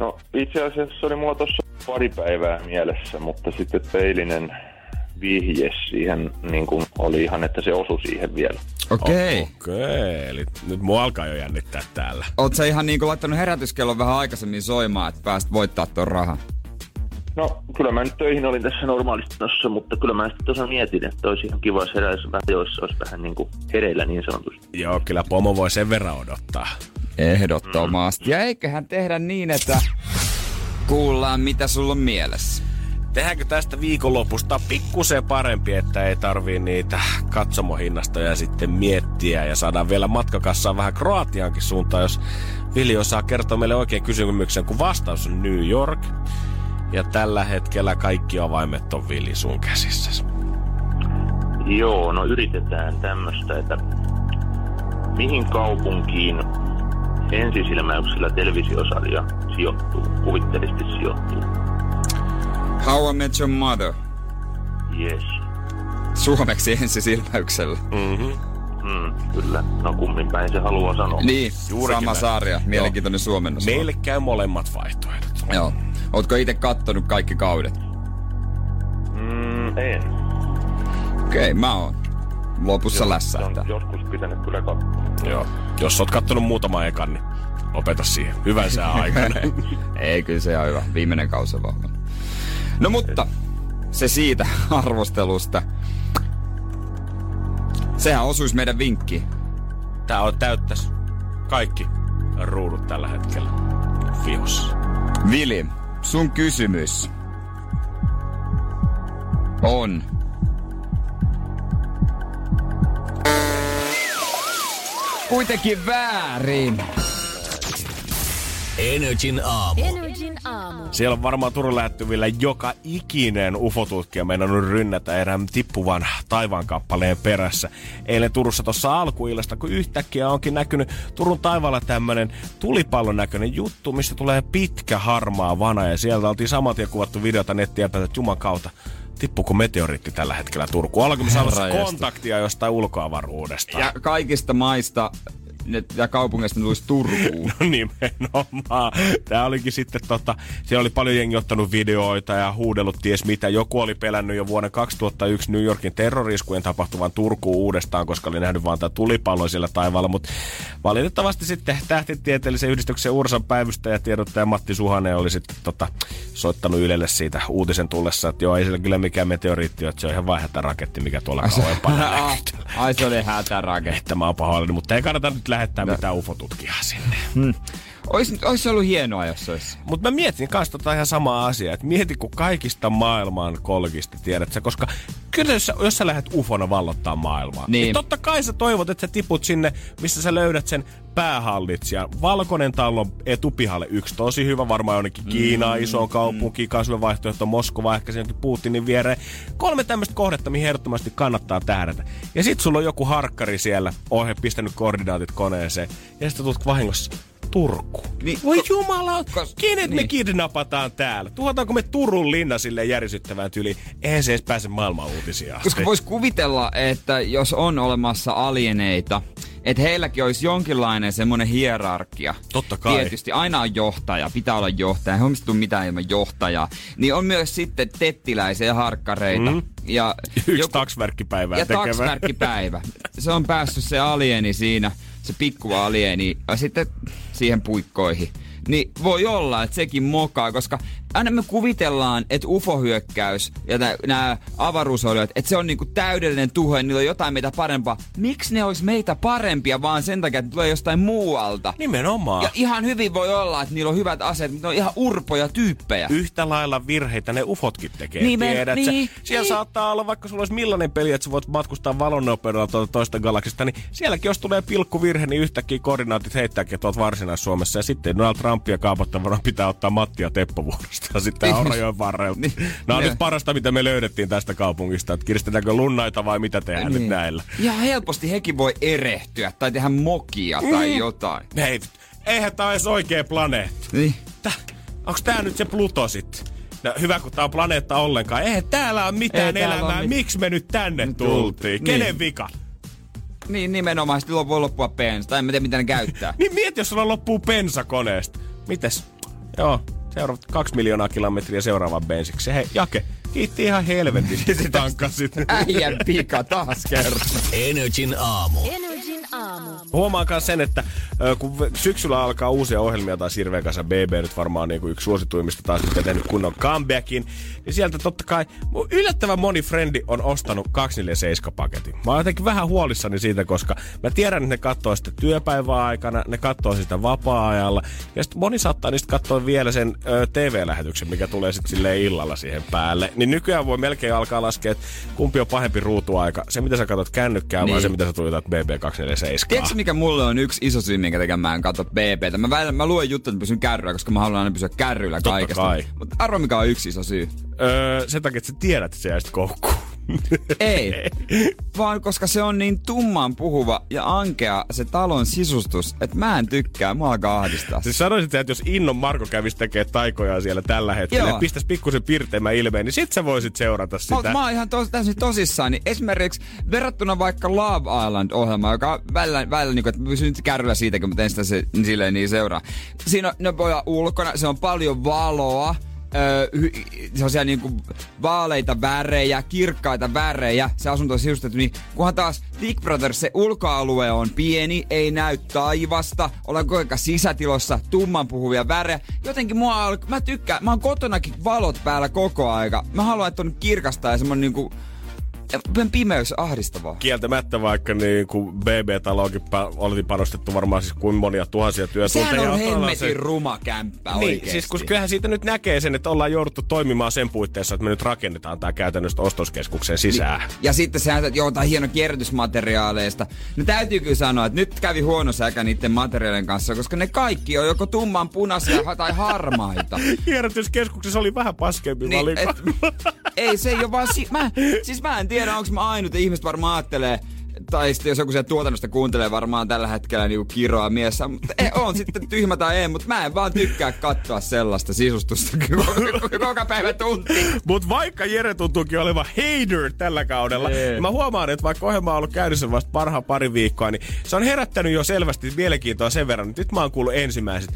S6: No itse asiassa oli mulla tuossa pari päivää mielessä, mutta sitten peilinen vihje siihen niin kuin oli ihan, että se osui siihen vielä.
S3: Okei. Okay.
S4: Okei, eli nyt mua alkaa jo jännittää täällä.
S3: Oot sä ihan niinku laittanut herätyskellon vähän aikaisemmin soimaan, että pääst voittaa ton rahan?
S6: No, kyllä mä nyt töihin olin tässä normaalisti tossa, mutta kyllä mä sitten tuossa mietin, että olisi ihan kiva, jos heräisi vähän ajoissa, olisi vähän niin kuin hereillä niin sanotusti.
S4: Joo, kyllä pomo voi sen verran odottaa.
S3: Ehdottomasti. Ja eiköhän tehdä niin, että kuullaan mitä sulla on mielessä.
S4: Tehdäänkö tästä viikonlopusta pikkusen parempi, että ei tarvii niitä katsomohinnastoja sitten miettiä ja saadaan vielä matkakassaa vähän Kroatiankin suuntaan, jos Vili osaa kertoa meille oikein kysymyksen, kun vastaus on New York. Ja tällä hetkellä kaikki avaimet on Vili sun käsissä.
S6: Joo, no yritetään tämmöistä, että mihin kaupunkiin ensisilmäyksellä televisiosarja sijoittuu, kuvitteellisesti sijoittuu.
S3: How I Met Your Mother.
S6: Yes.
S3: Suomeksi ensisilmäyksellä.
S4: Mm-hmm.
S6: Mm, kyllä. No kummin päin se haluaa sanoa.
S3: Niin,
S4: Juurikin
S3: sama
S4: näin.
S3: sarja. Mielenkiintoinen suomennos.
S4: Meille käy molemmat vaihtoehdot.
S3: Joo. Ootko itse kattonut kaikki kaudet?
S6: Mm, en.
S3: Okei, okay, mä oon. Lopussa
S6: Se
S3: lässähtää.
S6: on joskus pitänyt kyllä katsoa.
S4: Joo. Jos oot kattonut muutama ekan, niin lopeta siihen. Hyvän sää aikana.
S3: Ei, kyllä se on hyvä. Viimeinen kausi on vahva. No mutta, se siitä arvostelusta. Sehän osuisi meidän vinkkiin.
S4: Tää on täyttäs kaikki ruudut tällä hetkellä. Fios.
S3: Vili, sun kysymys on... Kuitenkin väärin.
S2: Energin aamu.
S5: Energin aamu.
S4: Siellä on varmaan Turun lähettyvillä joka ikinen ufotutkija meinannut rynnätä erään tippuvan taivaan kappaleen perässä. Eilen Turussa tuossa alkuillasta, kun yhtäkkiä onkin näkynyt Turun taivaalla tämmönen tulipallon näköinen juttu, mistä tulee pitkä harmaa vana. Ja sieltä oltiin saman tien kuvattu videota nettiä päältä, että juman kautta tippuuko meteoriitti tällä hetkellä Turkuun? Ollaanko me saamassa kontaktia jostain ulkoavaruudesta?
S3: Ja kaikista maista ja kaupungeista ne tulisi Turkuun.
S4: No nimenomaan. Tää olikin sitten tota, siellä oli paljon jengi ottanut videoita ja huudellut ties mitä. Joku oli pelännyt jo vuonna 2001 New Yorkin terroriskujen tapahtuvan Turkuun uudestaan, koska oli nähnyt vaan tämä tulipallo siellä taivaalla. Mutta valitettavasti sitten tähtitieteellisen yhdistyksen Ursan päivystäjä tiedottaja Matti Suhanen oli sitten tota, soittanut Ylelle siitä uutisen tullessa, että joo, ei siellä kyllä mikään meteoriitti että se on ihan vaan raketti, mikä tuolla kauempana.
S3: Ai se oli hätäraketti.
S4: Mä oon pahoillani, mutta ei kannata nyt lähettää mitään ufotutkijaa sinne.
S3: Ois, ois ollut hienoa, jos olisi.
S4: Mutta mä mietin kanssa tota ihan samaa asiaa, että mieti kun kaikista maailman kolkista tiedät sä, koska kyllä jos jos sä lähdet ufona vallottaa maailmaa, niin.
S3: Niin.
S4: totta kai sä toivot, että sä tiput sinne, missä sä löydät sen päähallitsijan. Valkoinen talo etupihalle yksi tosi hyvä, varmaan jonnekin Kiinaan,
S3: Mm,
S4: isoon kaupunkiin, kasvun vaihtoehto Moskova, ehkä se jonkin Putinin viereen. Kolme tämmöistä kohdetta, mihin ehdottomasti kannattaa tähdätä. Ja sit sulla on joku harkkari siellä, ohe pistänyt koordinaatit koneeseen, ja sitten tulet vahingossa Turku.
S3: Niin,
S4: Voi
S3: ko-
S4: jumala,
S3: kos-
S4: kenet me
S3: niin.
S4: kidnapataan täällä? Tuhataanko me Turun linna sille järisyttävään tyyliin? Eihän se edes pääse maailman uutisia asti.
S3: Koska vois kuvitella, että jos on olemassa alieneita, että heilläkin olisi jonkinlainen semmoinen hierarkia.
S4: Totta kai.
S3: Tietysti aina on johtaja, pitää olla johtaja, ei onnistu mitään ilman johtajaa. Niin on myös sitten tettiläisiä ja harkkareita.
S4: Mm.
S3: Ja
S4: Yksi joku... taksverkkipäivää
S3: ja
S4: tekevä.
S3: taksvärkkipäivä. Se on päässyt se alieni siinä, se pikku alieni, ja sitten siihen puikkoihin. Niin voi olla, että sekin mokaa, koska aina me kuvitellaan, että UFO-hyökkäys ja nämä avaruusolijat, että se on niinku täydellinen tuho ja niillä on jotain meitä parempaa. Miksi ne olisi meitä parempia vaan sen takia, että tulee jostain muualta?
S4: Nimenomaan.
S3: Ja ihan hyvin voi olla, että niillä on hyvät aseet, mutta ne on ihan urpoja tyyppejä.
S4: Yhtä lailla virheitä ne ufotkin tekee,
S3: Niin, me-
S4: tiedät sä?
S3: niin,
S4: Siellä
S3: niin.
S4: saattaa olla, vaikka sulla olisi millainen peli, että sä voit matkustaa valonnopeudella tuolta toista galaksista, niin sielläkin jos tulee pilkkuvirhe, niin yhtäkkiä koordinaatit heittääkin tuolta Varsinais-Suomessa ja sitten Donald Trumpia kaapattavana pitää ottaa Matti ja Vuorostaan sitten
S3: Niin.
S4: Aurajoen varrelta.
S3: Niin.
S4: Nämä on
S3: Ne.
S4: nyt parasta, mitä me löydettiin tästä kaupungista, että kiristetäänkö lunnaita vai mitä tehdään nyt näillä.
S3: Ja helposti hekin voi erehtyä tai tehdä mokia tai jotain.
S4: Hei, eihän tää edes oikea planeetta.
S3: Niin.
S4: Tä, onks tää nyt se Pluto sitten? No, hyvä, kun tää on planeetta ollenkaan. Eihän täällä on mitään
S3: Ei
S4: elämää.
S3: ole mit-
S4: Miksi me nyt tänne
S3: Nyt
S4: tultiin?
S3: tultiin.
S4: Kenen
S3: Niin.
S4: vika?
S3: Niin nimenomaan, sitten voi loppua pensa. Tai en tiedä, mitä ne käyttää.
S4: Niin mieti, jos sulla loppuu bensa koneesta. Mites? Joo, seuraavat kaksi miljoonaa kilometriä seuraavan bensiksi. Hei, Jake, kiitti ihan helvetisti, että tankkasit.
S3: Äijän pika taas kerran.
S2: Energin aamu.
S5: Energin aamu.
S4: Huomaan myös sen, että kun syksyllä alkaa uusia ohjelmia taas hirveän kanssa, BB nyt varmaan niin kuin yksi suosituimmista taas, mikä tehnyt kunnon comebackin, niin sieltä totta kai yllättävän moni frendi on ostanut 247-paketin. Mä oon jotenkin vähän huolissani siitä, koska mä tiedän, että ne katsoo sitä työpäivää aikana, ne katsoo sitä vapaa-ajalla, ja sitten moni saattaa niistä katsoa vielä sen ö, TV-lähetyksen, mikä tulee sitten silleen illalla siihen päälle. Niin nykyään voi melkein alkaa laskea, että kumpi on pahempi ruutuaika, se mitä sä katsot kännykkää vai
S3: Niin.
S4: se mitä sä tuijotat BB247.
S3: Tiedätkö mikä mulle on yksi iso syy, minkä takia mä en katso BBtä? Mä, välillä, mä luen juttuja, että pysyn kärryllä, koska mä haluan aina pysyä kärryllä
S4: Totta
S3: kaikesta.
S4: kai.
S3: Mutta arvo mikä on yksi iso syy.
S4: Öö, sen takia, että sä tiedät, että se jäisit koukkuun.
S3: Ei, vaan koska se on niin tumman puhuva ja ankea se talon sisustus, että mä en tykkää, mua alkaa ahdistaa.
S4: Siis sanoisit, että jos Innon Marko kävisi tekee taikoja siellä tällä hetkellä
S3: Joo.
S4: ja pistäisi pikkusen pirteämään ilmeen, niin sit sä voisit seurata
S3: Mä,
S4: sitä.
S3: mä oon ihan tos, täysin tosissaan. Niin esimerkiksi verrattuna vaikka Love Island-ohjelmaan, joka on välillä, välillä niin kuin, että pysyn nyt kärryllä siitäkin, mutta en sitä se, niin silleen niin seuraa. Siinä on, ne voi olla ulkona, se on paljon valoa, öö, sellaisia niinku vaaleita värejä, kirkkaita värejä, se asunto on sisustettu, niin kunhan taas Big Brother, se ulkoalue on pieni, ei näy taivasta, ollaan koko ajan sisätilossa, tumman puhuvia värejä. Jotenkin mua al- mä tykkään, mä oon kotonakin valot päällä koko aika. Mä haluan, että on kirkasta ja semmonen niinku, pimeys ahdistavaa.
S4: Kieltämättä vaikka niin kuin BB-taloonkin pa- oli panostettu varmaan siis kuin monia tuhansia työtunteja.
S3: Sehän on hemmetin
S4: se-
S3: ruma kämppä
S4: Niin,
S3: oikeesti.
S4: siis kun kyllähän siitä nyt näkee sen, että ollaan jouduttu toimimaan sen puitteissa, että me nyt rakennetaan tämä käytännössä ostoskeskukseen sisään.
S3: Niin. Ja sitten sehän, että joutaa hieno kierrätysmateriaaleista. No täytyy kyllä sanoa, että nyt kävi huono säkä niiden materiaalien kanssa, koska ne kaikki on joko tumman punaisia tai harmaita.
S4: Kierrätyskeskuksessa oli vähän paskempi
S3: Niin,
S4: valikko.
S3: et, ei se ei ole vaan... Si- mä, siis mä en tiedä, onko mä ainut, ihmiset varmaan ajattelee, tai sitten jos joku sieltä tuotannosta kuuntelee varmaan tällä hetkellä niinku kiroa miessä, mutta ei, on sitten tyhmä tai ei, mutta mä en vaan tykkää katsoa sellaista sisustusta koko, päivä tunti.
S4: Mutta vaikka Jere tuntuukin olevan hater tällä kaudella,
S3: Ei.
S4: niin mä huomaan, että vaikka ohjelma on ollut käynnissä vasta parhaan pari viikkoa, niin se on herättänyt jo selvästi mielenkiintoa sen verran, että nyt mä oon kuullut ensimmäiset,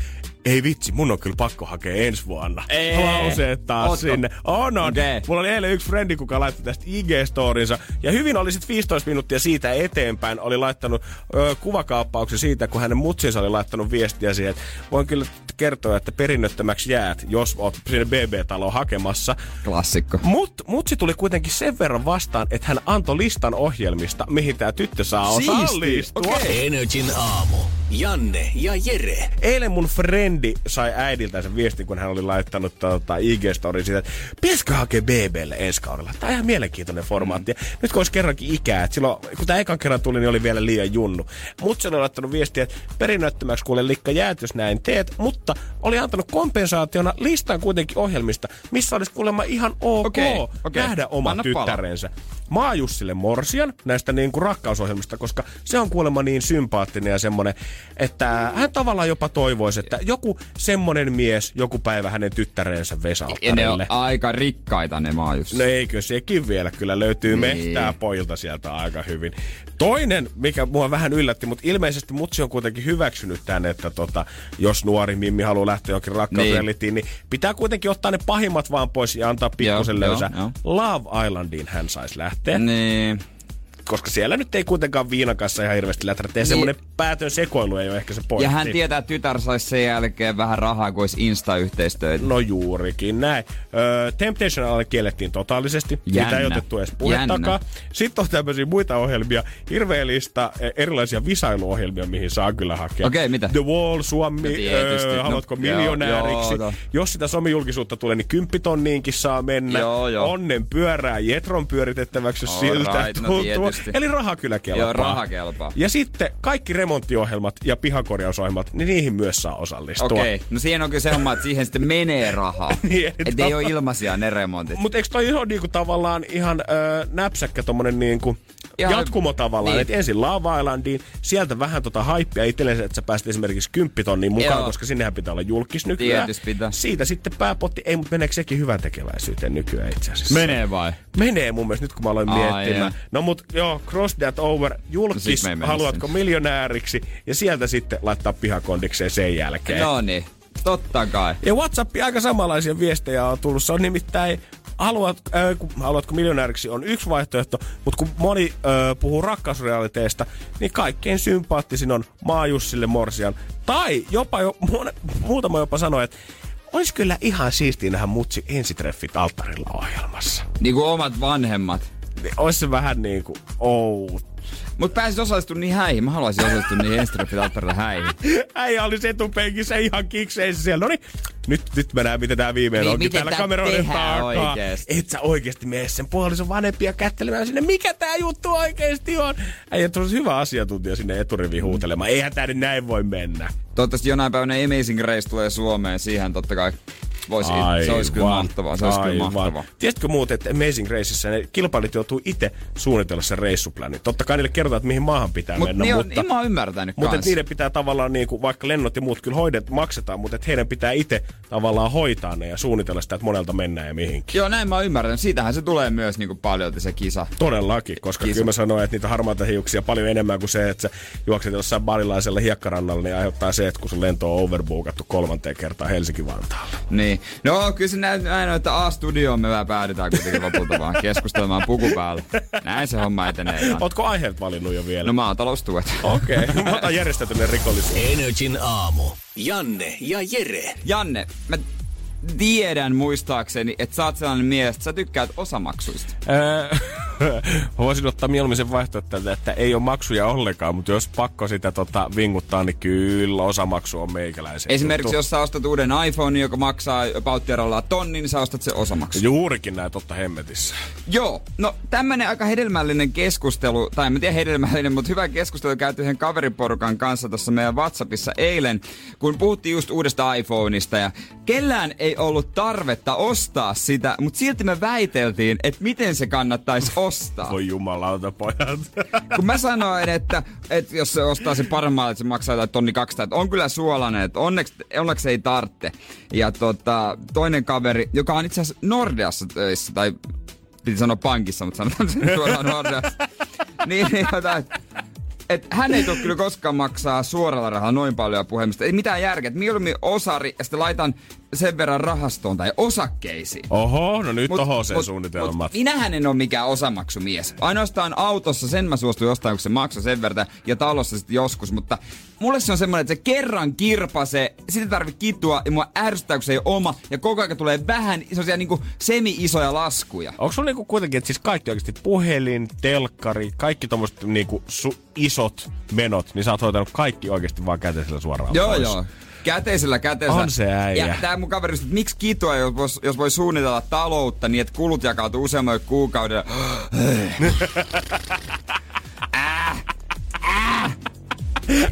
S4: ei vitsi, mun on kyllä pakko hakea ensi vuonna.
S3: Ei.
S4: Lauseet taas
S3: Ootko?
S4: sinne. On, on.
S3: Okei.
S4: Mulla oli eilen yksi frendi, kuka laittoi tästä IG-storinsa. Ja hyvin oli sit 15 minuuttia siitä eteenpäin. Oli laittanut ö, kuvakaappauksen siitä, kun hänen mutsinsa oli laittanut viestiä siihen, että voin kyllä kertoa, että perinnöttömäksi jäät, jos oot sinne BB-taloon hakemassa.
S3: Klassikko.
S4: Mut, mutsi tuli kuitenkin sen verran vastaan, että hän antoi listan ohjelmista, mihin tämä tyttö saa osallistua.
S3: Okei.
S2: Energin aamu. Janne ja Jere.
S4: Eilen mun frendi sai äidiltänsä viestin, kun hän oli laittanut tota, IG-story siitä, että pitäisikö hakea BBlle ensi kaudella. Tämä on ihan mielenkiintoinen formaatti. Ja nyt kun olisi kerrankin ikää, että silloin, kun tämä ekan kerran tuli, niin oli vielä liian junnu. Mutta se oli laittanut viestiä, että perinnöttömäksi kuule likka jäät, jos näin teet, mutta oli antanut kompensaationa listan kuitenkin ohjelmista, missä olisi kuulemma ihan ok
S3: Okei, okei.
S4: nähdä oma
S3: Anna
S4: tyttärensä. Maajussille Morsian näistä niin kuin rakkausohjelmista, koska se on kuulemma niin sympaattinen ja semmonen että hän tavallaan jopa toivoisi, että joku semmonen mies joku päivä hänen tyttärensä Vesa
S3: Ja ne on aika rikkaita ne maajus.
S4: No eikö sekin vielä kyllä löytyy
S3: Niin.
S4: mehtää pojilta sieltä aika hyvin. Toinen, mikä mua vähän yllätti, mutta ilmeisesti mutsi on kuitenkin hyväksynyt tämän, että tota, jos nuori Mimmi haluaa lähteä johonkin rakkausrealitiin, niin. niin pitää kuitenkin ottaa ne pahimmat vaan pois ja antaa pikkusen löysää. Love Islandiin hän saisi lähteä,
S3: Niin.
S4: Koska siellä nyt ei kuitenkaan viinan kanssa ihan hirveästi läträtä. Ja semmoinen päätön sekoilu ei ole ehkä se pointti.
S3: Ja hän tietää, että tytär saisi sen jälkeen vähän rahaa, kun olisi Insta-yhteistöitä.
S4: No juurikin näin. Öö, Temptation Island kiellettiin totaalisesti. Jännä. Siitä ei otettu edes puhettakaan. Sitten on tämmöisiä muita ohjelmia. Hirveä lista eh, erilaisia visailuohjelmia, mihin saa kyllä hakea.
S3: Okei, mitä?
S4: The Wall, Suomi,
S3: No
S4: öö,
S3: No,
S4: haluatko
S3: joo,
S4: miljonääriksi.
S3: joo, no.
S4: Jos sitä somijulkisuutta tulee, niin kymppitonniinkin saa mennä.
S3: Joo, joo.
S4: Onnen pyörää Jetron pyöritettäväksi, jos
S3: All
S4: siltä
S3: right, no
S4: tuntuu.
S3: Tietysti.
S4: Eli raha kyllä kelpaa.
S3: Joo, raha kelpaa.
S4: Ja sitten kaikki remonttiohjelmat ja pihakorjausohjelmat, niin niihin myös saa osallistua.
S3: Okei, no siihen on kyllä se homma, että siihen sitten menee rahaa.
S4: Niin,
S3: Että ei ole ilmaisia ne remontit.
S4: Mutta eikö toi ole niinku tavallaan ihan ö, näpsäkkä tommonen niinku
S3: Ihan-
S4: jatkumo tavallaan,
S3: niin.
S4: että ensin Lava Islandiin, sieltä vähän tota haippia itsellensä, että sä pääset esimerkiksi kymppitonnin mukaan,
S3: Joo.
S4: koska sinnehän pitää olla julkis nykyään.
S3: Pitää.
S4: Siitä sitten pääpotti, ei, mutta meneekö sekin hyvän tekeväisyyteen nykyään itse asiassa?
S3: Menee vai?
S4: Menee mun mielestä, nyt kun mä aloin
S3: Ai,
S4: miettimään. No mut joo, cross that over,
S3: No
S4: julkis,
S3: mennä
S4: haluatko
S3: sinne.
S4: miljonääriksi, ja sieltä sitten laittaa pihakondikseen sen jälkeen.
S3: No niin, totta kai.
S4: Ja WhatsAppiin aika samanlaisia viestejä on tullut. Se on nimittäin, haluat, äh, kun, haluatko miljonääriksi on yksi vaihtoehto, mutta kun moni äh, puhuu rakkausrealiteesta, niin kaikkein sympaattisin on Maajussille Morsian. Tai jopa jo, mu- muutama jopa sanoi, että olisi kyllä ihan siistiä nähdä mutsi ensitreffit alttarilla ohjelmassa.
S3: Niinku omat vanhemmat.
S4: Niin Olisi se vähän niin kuin, oh.
S3: Mut pääsis osallistumaan niihin häihin. Mä haluaisin osallistua niihin Enströfit häihin.
S4: Äijä olisi etupenkissä ihan kikseissä siellä. No niin, nyt, nyt mä näen, miten tää viimein
S3: Niin,
S4: onkin täällä
S3: tää
S4: kameroiden takaa.
S3: oikeesti?
S4: Et sä oikeesti mene sen puolison vanhempia kättelemään sinne. Mikä tää juttu oikeesti on? Äijä tulisi hyvä asiantuntija sinne eturiviin huutelemaan. Eihän tää nyt näin voi mennä.
S3: Toivottavasti jonain päivänä Amazing Race tulee Suomeen. Siihen totta kai voisi, se olisi kyllä
S4: Aivan,
S3: mahtavaa. Se olisi kyllä
S4: aivan.
S3: mahtavaa.
S4: Tiesitkö muuten, että Amazing Raceissa ne kilpailijat joutuu itse suunnitella sen reissuplanin? Totta kai niille kerrotaan, että mihin maahan pitää
S3: Mut
S4: mennä,
S3: niin on,
S4: mutta...
S3: niin mä oon ymmärtänyt
S4: Mutta niiden pitää tavallaan, niin kuin, vaikka lennot ja muut kyllä hoidet, maksetaan, mutta et heidän pitää itse tavallaan hoitaa ne ja suunnitella sitä, että monelta mennään ja mihinkin.
S3: Joo, näin mä oon ymmärtänyt. Siitähän se tulee myös niinku paljolti se kisa.
S4: Todellakin, koska
S3: Kiso.
S4: kyllä mä sanoin, että niitä harmaita hiuksia paljon enemmän kuin se, että sä juokset jossain barilaisella hiekkarannalla, niin aiheuttaa se, että kun sun lento on overbookattu kolmanteen kertaan Helsinki-Vantaalla.
S3: Niin. No, kyllä se näin, näin on, että A-studioon me vähän päädytään kuitenkin lopulta vaan keskustelemaan puku päällä. Näin se homma etenee. Jan.
S4: Ootko aiheet valinnut jo vielä?
S3: No maataloustuet.
S4: Okei, okay. mä otan järjestäytyneen rikollisuuden.
S2: Energin aamu. Janne ja Jere.
S3: Janne, mä tiedän muistaakseni, että sä oot sellainen mies, että sä tykkäät osamaksuista.
S4: Öö, Voisin ottaa mieluummin sen vaihtoehto, että ei ole maksuja ollenkaan, mutta jos pakko sitä tota, vinguttaa, niin kyllä osamaksu on meikäläisen.
S3: Esimerkiksi
S4: juttu.
S3: jos sä ostat uuden iPhone, joka maksaa pauttiaralla tonnin, niin sä ostat se osamaksu.
S4: Juurikin näin totta hemmetissä.
S3: Joo, no tämmönen aika hedelmällinen keskustelu, tai en mä tiedä hedelmällinen, mutta hyvä keskustelu käyty yhden kaveriporukan kanssa tuossa meidän WhatsAppissa eilen, kun puhuttiin just uudesta iPhoneista ja kellään ei ollut tarvetta ostaa sitä, mutta silti me väiteltiin, että miten se kannattaisi ostaa.
S4: Voi jumalauta, pojat.
S3: Kun mä sanoin, että, että jos se ostaa se paremmalla, että se maksaa jotain tonni 200, että on kyllä suolainen, että onneksi, onneksi ei tartte. Ja tota, toinen kaveri, joka on itse asiassa Nordeassa töissä, tai piti sanoa pankissa, mutta sanotaan sen suoraan Nordeassa. niin, niin jotain, et hän ei tule kyllä koskaan maksaa suoralla rahalla noin paljon puhelimista. Ei mitään järkeä. Et mieluummin osari ja sitten laitan sen verran rahastoon tai osakkeisiin.
S4: Oho, no nyt
S3: Mut-
S4: oho sen
S3: mut-
S4: suunnitelmat.
S3: mut minähän en ole mikään osamaksumies. Ainoastaan autossa sen mä suostuin ostamaan, kun se maksoi sen verran, ja talossa sitten joskus. Mutta mulle se on semmoinen, että se kerran kirpasee, sitten tarvii kitua, ja mua ärsyttää, kun se ei ole oma, ja koko ajan tulee vähän sellaisia niinku semi-isoja laskuja.
S4: Onko sulla niinku kuitenkin, että siis kaikki oikeasti puhelin, telkkari, kaikki tommoset niinku su- isot menot, niin sä oot hoitanut kaikki oikeasti vaan käteisellä suoraan
S3: Joo,
S4: pois.
S3: joo. Käteisellä käteisellä.
S4: On se äijä.
S3: Ja tää mun kaveri, että miksi kitua, jos, vois- jos voi suunnitella taloutta niin, että kulut jakautuu useammalle kuukaudelle.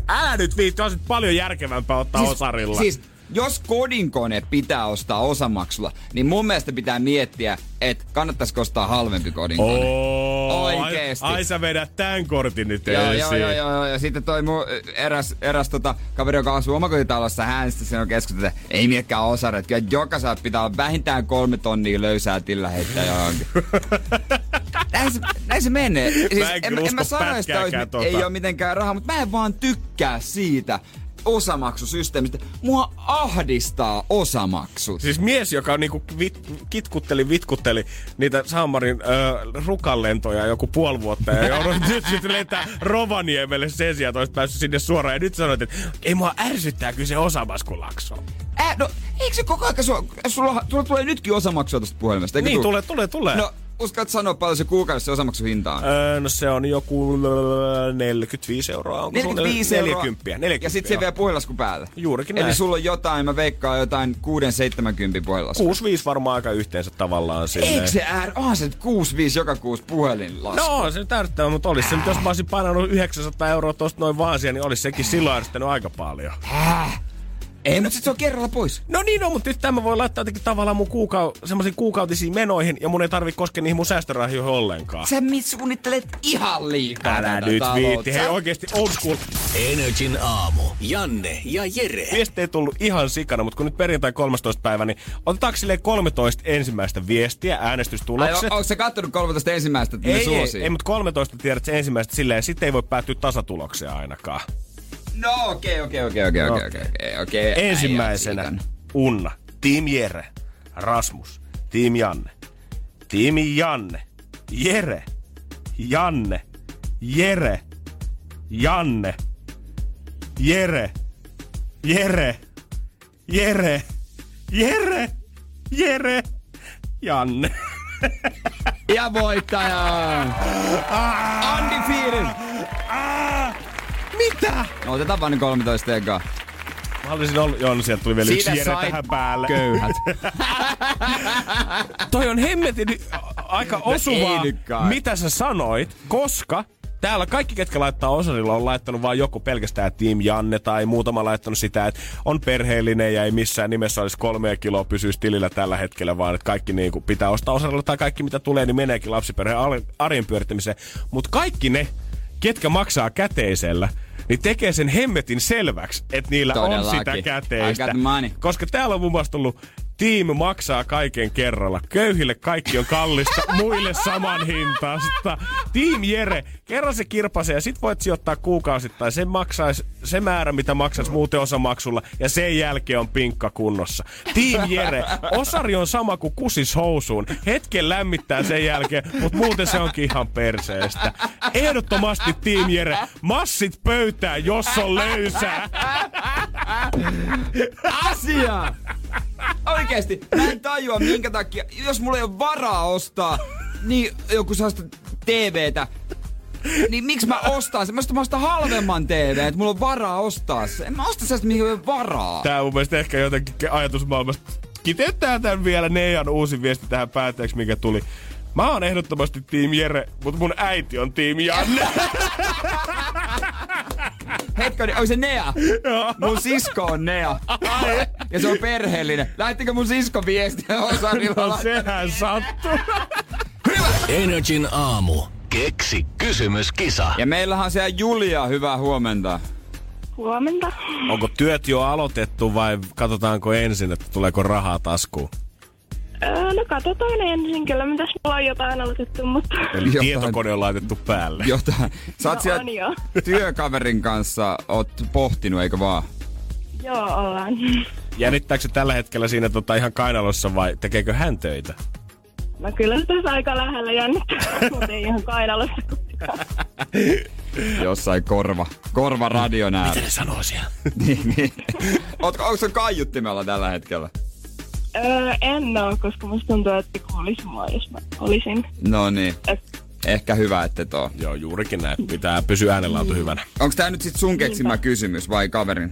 S4: Älä nyt viitti, on paljon järkevämpää ottaa osarilla.
S3: Siis, jos kodinkone pitää ostaa osamaksulla, niin mun mielestä pitää miettiä, että kannattaisiko ostaa halvempi kodinkone.
S4: Oo,
S3: Oikeesti.
S4: Ai, ai sä vedät tän kortin nyt
S3: Joo, joo, joo, joo, joo. Ja sitten toi mun eräs, eräs tota, kaveri, joka asuu omakotitalossa, hän sitten on keskusteltu, että ei miekään osaret. Kyllä jokaisella pitää olla vähintään kolme tonnia löysää tillä heittää johonkin. näin, se, näin se menee. Siis,
S4: en
S3: en, en,
S4: usko
S3: mä sano, että olisi,
S4: tota.
S3: ei ole mitenkään rahaa, mutta mä en vaan tykkää siitä osamaksusysteemistä. Mua ahdistaa osamaksut.
S4: Siis mies, joka niinku vit, kitkutteli, vitkutteli niitä Samarin äh, rukanlentoja joku puoli vuotta ja joudun nyt sitten lentää Rovaniemelle sen sijaan, että päässyt sinne suoraan. Ja nyt sanoit, että ei mua ärsyttää kyllä se osamaskulakso.
S3: Äh, no, eikö se koko ajan, sulla, sulla, sulla tulee nytkin osamaksua tuosta puhelimesta?
S4: Niin,
S3: tuu?
S4: tulee, tulee, tulee.
S3: No, uskallat sanoa paljon se kuukaudessa se osamaksuhinta on?
S4: Öö, no se on joku öö, 45 euroa. Onko
S3: 45 euroa.
S4: 40, 40
S3: Ja sit se vielä puhelasku päälle.
S4: Juurikin
S3: Eli
S4: näin.
S3: sulla on jotain, mä veikkaan jotain 6-70 puhelasku.
S4: 6-5 varmaan aika yhteensä tavallaan sinne.
S3: Eikö se äär... Onhan se 6-5 joka kuusi puhelinlasku.
S4: No on se nyt ärsyttävää, mutta olisi se nyt, jos mä olisin painanut 900 euroa tosta noin vaan siihen, niin olisi sekin silloin aika paljon.
S3: Häh? Ei, mutta sit se on kerralla pois.
S4: No niin on, mutta nyt tämä voi laittaa jotenkin tavallaan mun kuukau- semmoisiin kuukautisiin menoihin ja mun ei tarvi koskea niihin mun säästörahoihin ollenkaan.
S3: Sä mit suunnittelet ihan liikaa
S4: Älä nyt
S3: taloutta.
S4: viitti. Hei oikeesti old school.
S2: Energin aamu. Janne ja Jere.
S4: Viesti ei tullut ihan sikana, mutta kun nyt perjantai 13. päivä, niin otetaanko silleen 13 ensimmäistä viestiä,
S3: Ai,
S4: äänestystulokset?
S3: on, onko sä kattonut 13 ensimmäistä, että ne
S4: ei, ei, ei, mutta 13 tiedät se ensimmäistä silleen, sitten ei voi päättyä tasatulokseen ainakaan.
S3: No okei, okei, okei, okei, okei, okei, okei, okei.
S4: Ensimmäisenä Unna, Team Jere, Rasmus, Team Janne, Team Janne, Jere, Janne, Jere, Janne, Jere, Jere, Jere, Jere, Jere, Janne.
S3: Ja voittaja! Undefeated!
S4: Ah, mitä?
S3: No, otetaan vaan ne 13 ekaa.
S4: Mä haluaisin olla, joo, no sieltä tuli vielä yksi Jere
S3: sai
S4: tähän päälle.
S3: Köyhät.
S4: Toi on hemmetin aika osuvaa,
S3: nyt kai.
S4: mitä sä sanoit, koska täällä kaikki, ketkä laittaa osarilla, on laittanut vaan joku pelkästään Team Janne tai muutama laittanut sitä, että on perheellinen ja ei missään nimessä olisi kolmea kiloa pysyisi tilillä tällä hetkellä, vaan että kaikki niin kuin pitää ostaa osarilla tai kaikki mitä tulee, niin meneekin lapsiperheen arjen pyörittämiseen. Mutta kaikki ne, ketkä maksaa käteisellä, niin tekee sen hemmetin selväksi, että niillä on
S3: Todellakin.
S4: sitä
S3: I
S4: käteistä. Koska täällä on muun muassa tullut Tiimi maksaa kaiken kerralla. Köyhille kaikki on kallista, muille saman hintaista. Team Jere, kerran se kirpasee ja sit voit sijoittaa kuukausittain. Sen maksais se määrä, mitä maksais muuten osamaksulla ja sen jälkeen on pinkka kunnossa. Team Jere, osari on sama kuin kusis housuun. Hetken lämmittää sen jälkeen, mutta muuten se onkin ihan perseestä. Ehdottomasti Team Jere, massit pöytään, jos on löysää.
S3: Asia! Oikeesti, mä en tajua minkä takia, jos mulla ei ole varaa ostaa, niin joku sellaista TVtä, niin miksi mä ostan sen? Mä ostan, mä ostan halvemman TV, että mulla on varaa ostaa se. En mä osta sellaista, mihin ei varaa.
S4: Tää on mun mielestä ehkä jotenkin ajatusmaailmasta. Kiteyttää tämän vielä Neijan uusi viesti tähän päätteeksi, mikä tuli. Mä oon ehdottomasti Team Jere, mutta mun äiti on Team Janne.
S3: Hetkinen, onko se Nea? Mun sisko on Nea. Ja se on perheellinen. Lähettikö mun sisko viestiä osarilla?
S4: no sehän sattuu.
S2: Energin aamu. Keksi kysymyskisa.
S3: Ja meillähän on siellä Julia, hyvää huomenta.
S5: Huomenta.
S4: Onko työt jo aloitettu vai katsotaanko ensin, että tuleeko rahaa taskuun?
S5: No katsotaan ensin, kyllä mitäs mulla on jotain aloitettu, mutta
S4: Eli
S3: Jotain.
S4: tietokone on laitettu päälle.
S3: Jotain. Sä oot
S5: No
S3: siellä
S5: on jo.
S3: työkaverin kanssa, oot pohtinut, eikö vaan?
S5: joo ollaan.
S4: Jännittääkö se tällä hetkellä siinä tota ihan kainalossa vai tekeekö hän töitä?
S5: No kyllä se tässä aika lähellä jännittää, mutta ei ihan kainalossa.
S3: Jossain korva, korva radion äärellä.
S4: ne sanoo siellä?
S3: niin, niin. Ootko, onko se kaiuttimella tällä hetkellä?
S5: Öö, en oo, koska musta tuntuu, että kuulis mua, jos mä olisin.
S3: No niin.
S5: Et,
S3: Ehkä hyvä, että oo.
S4: Joo, juurikin näin. Pitää pysyä äänenlaatu hyvänä.
S3: Onko tää nyt sit sun keksimä kysymys vai kaverin?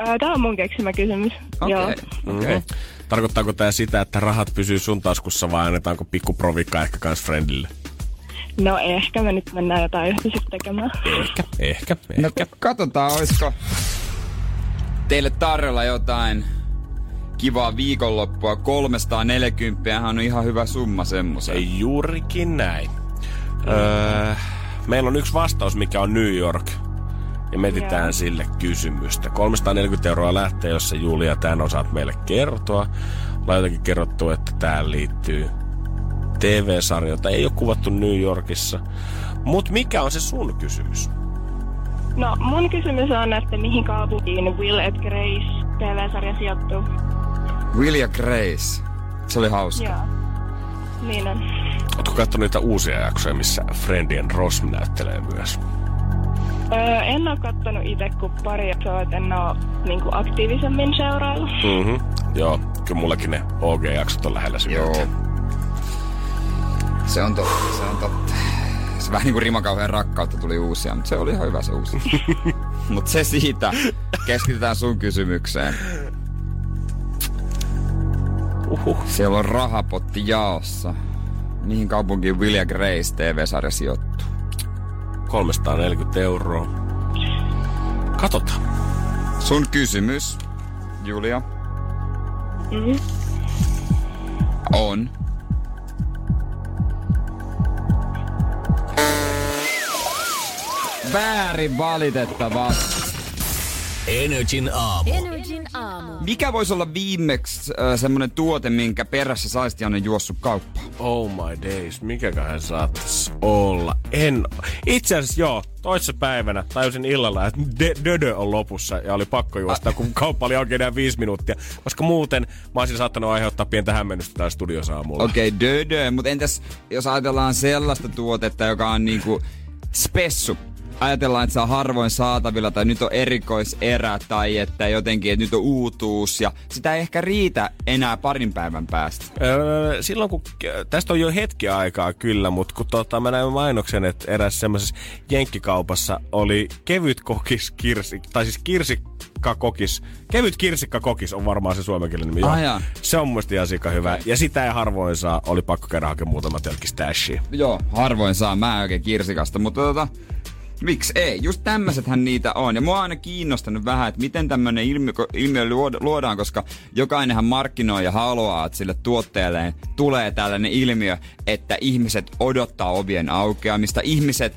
S5: öö, tää on mun keksimä kysymys. Joo.
S3: Okei. Okay.
S4: Mm-hmm. Tarkoittaako tämä sitä, että rahat pysyy sun taskussa vai annetaanko pikku provikka ehkä kans friendille?
S5: No ehkä me nyt mennään jotain yhdessä tekemään.
S4: Ehkä, ehkä,
S3: No
S4: ehkä.
S3: katsotaan, olisiko teille tarjolla jotain kivaa viikonloppua. 340 on ihan hyvä summa semmoisen.
S4: Ei juurikin näin. Öö, meillä on yksi vastaus, mikä on New York. Ja me etsitään
S5: Joo.
S4: sille kysymystä. 340 euroa lähtee, jos sä Julia tämän osaat meille kertoa. Ollaan jotenkin kerrottu, että tää liittyy TV-sarja, jota ei ole kuvattu New Yorkissa. Mutta mikä on se sun kysymys?
S5: No, mun kysymys on, että mihin kaupunkiin Will et Grace TV-sarja sijoittuu?
S3: William Grace. Se oli hauska.
S5: Joo. Niin on.
S4: Ootko katsonut niitä uusia jaksoja, missä Friendien Ross näyttelee myös?
S5: Öö, en oo kattonut itse kuin pari jaksoa, että en oo niinku aktiivisemmin seurailla.
S4: Mhm. Joo, kyllä mullakin ne OG-jaksot on lähellä sydäntä.
S3: Joo. Se on totta, se on totta. Se vähän niinku rimakauheen rakkautta tuli uusia, mutta se oli ihan hyvä se uusi. mutta se siitä. Keskitytään sun kysymykseen.
S4: Uhuh.
S3: Siellä on rahapotti jaossa. Mihin kaupunkiin William Grace TV-sarja sijoittuu?
S4: 340 euroa. Katsotaan.
S3: Sun kysymys, Julia,
S5: Mm-hmm.
S3: on... Väärin valitettavasti.
S2: Energin aamu.
S7: Energin aamu.
S3: Mikä voisi olla viimeksi äh, semmonen tuote, minkä perässä saisit Janne juossut kauppaan?
S4: Oh my days, mikäköhän saattaisi olla? En... Itse asiassa joo, toissa päivänä tajusin illalla, että Dödö on lopussa ja oli pakko juosta, kun kauppa oli auki enää viisi minuuttia. Koska muuten mä olisin saattanut aiheuttaa pientä hämmennystä täällä studiosaamulla.
S3: Okei, okay, dödö, mutta entäs jos ajatellaan sellaista tuotetta, joka on niinku spessu? Ajatellaan, että se on harvoin saatavilla tai nyt on erikoiserä tai että jotenkin, että nyt on uutuus ja sitä ei ehkä riitä enää parin päivän päästä.
S4: Öö, silloin kun, tästä on jo hetki aikaa kyllä, mutta kun tota, mä näin mainoksen, että eräs semmoisessa jenkkikaupassa oli kevyt kokis kirsi, tai siis kirsikkakokis, kevyt kirsikkakokis on varmaan se suomenkielinen nimi.
S3: Ah,
S4: se on mun ihan sika hyvä. Ja sitä ei harvoin saa, oli pakko käydä hakemaan muutama stashia.
S3: Joo, harvoin saa mä en oikein kirsikasta, mutta tota, miksi ei? Just tämmöisethän niitä on. Ja mua on aina kiinnostanut vähän, että miten tämmöinen ilmiö, ilmiö luod- luodaan, koska jokainenhan markkinoi ja haluaa, että sille tuotteelleen tulee tällainen ilmiö, että ihmiset odottaa ovien aukeamista, ihmiset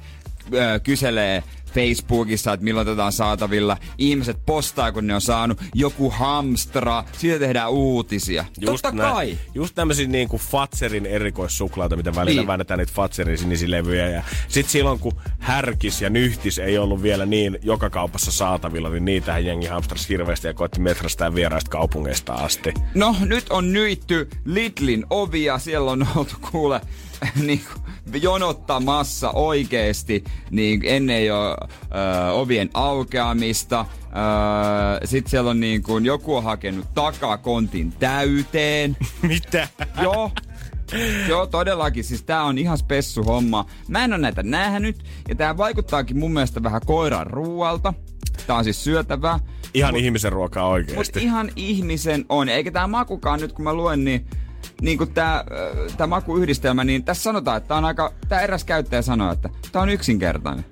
S3: ö, kyselee Facebookissa, että milloin tätä on saatavilla. Ihmiset postaa, kun ne on saanut joku hamstra. Siitä tehdään uutisia. Totta
S4: nä-
S3: kai.
S4: Just tämmöisiä niinku Fatserin erikoissuklaata, mitä välillä
S3: Niin.
S4: niin. väännetään niitä Fatserin sinisilevyjä. Ja sit silloin, kun härkis ja nyhtis ei ollut vielä niin joka kaupassa saatavilla, niin niitähän jengi hamstras hirveästi ja koitti metrastää vieraista kaupungeista asti.
S3: No, nyt on nyitty Lidlin ovia. Siellä on oltu kuule niin jonottamassa oikeesti niin ennen jo ö, ovien aukeamista. Ö, Sitten siellä on niin kuin joku on hakenut takakontin täyteen.
S4: Mitä?
S3: Joo. Joo, todellakin. Siis tää on ihan spessu homma. Mä en oo näitä nähnyt. Ja tää vaikuttaakin mun mielestä vähän koiran ruualta. Tää on siis syötävää.
S4: Ihan ihmisen ruokaa
S3: Mut
S4: oikeesti.
S3: ihan ihmisen on. Eikä tää makukaan nyt kun mä luen, niin niin kuin tää, äh, tää makuyhdistelmä, niin tässä sanotaan, että tää on aika, tää eräs käyttäjä sanoo, että tää on yksinkertainen.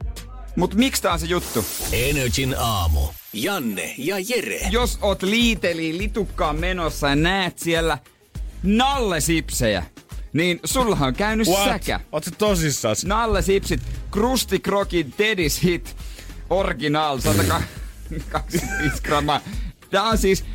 S3: Mut miksi tää on se juttu?
S2: Energin aamu. Janne ja Jere.
S3: Jos oot liiteliin litukkaan menossa ja näet siellä nallesipsejä, niin sulla on käynyt säkä.
S4: Oot se tosissas?
S3: Nallesipsit, Krusti Krokin Teddy's Hit, original, 125 grammaa. Tää on siis,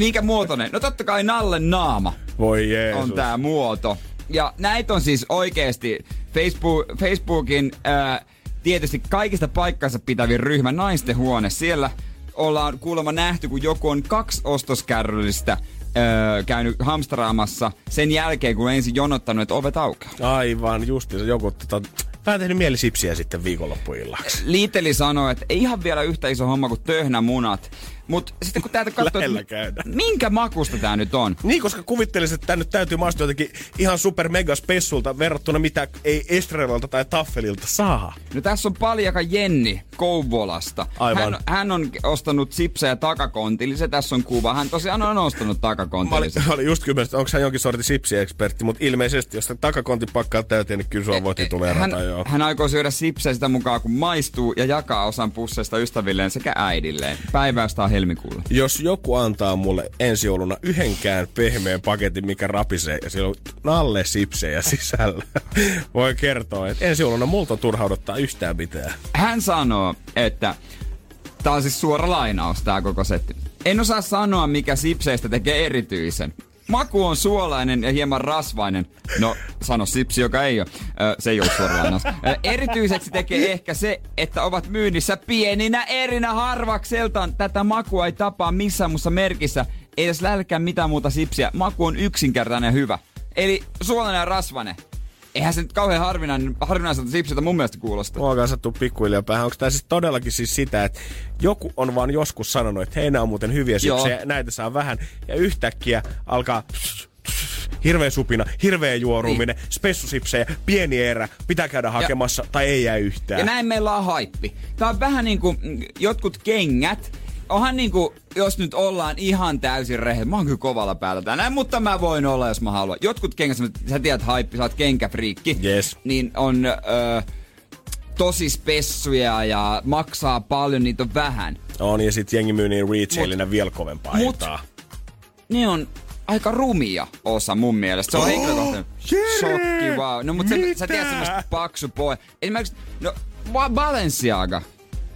S3: minkä muotoinen? No totta kai Nallen naama
S4: Voi Jeesus.
S3: on tää muoto. Ja näitä on siis oikeesti Facebook, Facebookin ää, tietysti kaikista paikkansa pitävin ryhmä Naisten huone. Siellä ollaan kuulemma nähty, kun joku on kaksi ostoskärryllistä öö, käynyt hamstraamassa sen jälkeen, kun ensin jonottanut, että ovet aukeaa.
S4: Aivan, justiinsa joku tota, vähän tehnyt mieli sipsiä sitten viikonloppuillaksi.
S3: Liiteli sanoi, että ei ihan vielä yhtä iso homma kuin töhnämunat. Mutta sitten kun täältä katsoo, että minkä makusta tää nyt on?
S4: Niin, koska kuvittelisin, että tää nyt täytyy maistua jotenkin ihan super mega spessulta verrattuna mitä ei Estrellalta tai Taffelilta saa.
S3: No tässä on paljaka Jenni Kouvolasta.
S4: Aivan.
S3: Hän, hän on ostanut sipsejä takakontillisen. Tässä on kuva. Hän tosiaan on ostanut
S4: Mä olin,
S3: takakontillisen.
S4: mä olin just kymmenestä, onko hän jonkin sortin sipsiekspertti, mutta ilmeisesti, jos takakontin pakkaa täyteen, niin kyllä sua voi tituleerata
S3: hän,
S4: joo.
S3: hän aikoo syödä sipsejä sitä mukaan, kun maistuu ja jakaa osan pusseista ystävilleen sekä äidilleen. Päivästä on helmikuulla.
S4: Jos joku antaa mulle ensi jouluna yhdenkään pehmeän paketin, mikä rapisee ja siellä on nalle sipsejä sisällä, voi kertoa, että ensi jouluna multa on turha odottaa yhtään mitään.
S3: Hän sanoo, että Tää on siis suora lainaus tää koko setti. En osaa sanoa, mikä sipseistä tekee erityisen. Maku on suolainen ja hieman rasvainen. No, sano sipsi, joka ei ole. Ö, se ei ole suora lainaus. Ö, erityiseksi tekee ehkä se, että ovat myynnissä pieninä erinä harvakseltaan. Tätä makua ei tapaa missään muussa merkissä. Ei edes lähdekään mitään muuta sipsiä. Maku on yksinkertainen ja hyvä. Eli suolainen ja rasvainen. Eihän se nyt kauhean harvinainen, harvinaiselta sipsiltä mun mielestä kuulosta.
S4: Mua kanssa tuu pikkuhiljaa päähän. Onko tämä siis todellakin siis sitä, että joku on vaan joskus sanonut, että hei, nämä on muuten hyviä sipsejä, näitä saa vähän, ja yhtäkkiä alkaa hirveä supina, hirveä juoruminen, niin. spessusipsejä, pieni erä, pitää käydä hakemassa, tai ei jää yhtään.
S3: Ja näin meillä on haippi. Tää on vähän niinku mm, jotkut kengät. Onhan niinku, jos nyt ollaan ihan täysin rehellinen, mä oon kyllä kovalla päällä tänään, mutta mä voin olla, jos mä haluan. Jotkut kengät, sä tiedät haippi, sä oot kenkäfriikki.
S4: Yes.
S3: Niin on ö, tosi spessuja ja maksaa paljon, niitä on vähän.
S4: On, ja sitten jengi myy niin retailina vielä kovempaa
S3: mut-. Ne on aika rumia osa mun mielestä. Se on oh, henkilökohtainen.
S4: Jere!
S3: Shokki, wow. No mutta sä, sä tiedät semmoista paksu poja. Esimerkiksi, no Ba- Balenciaga.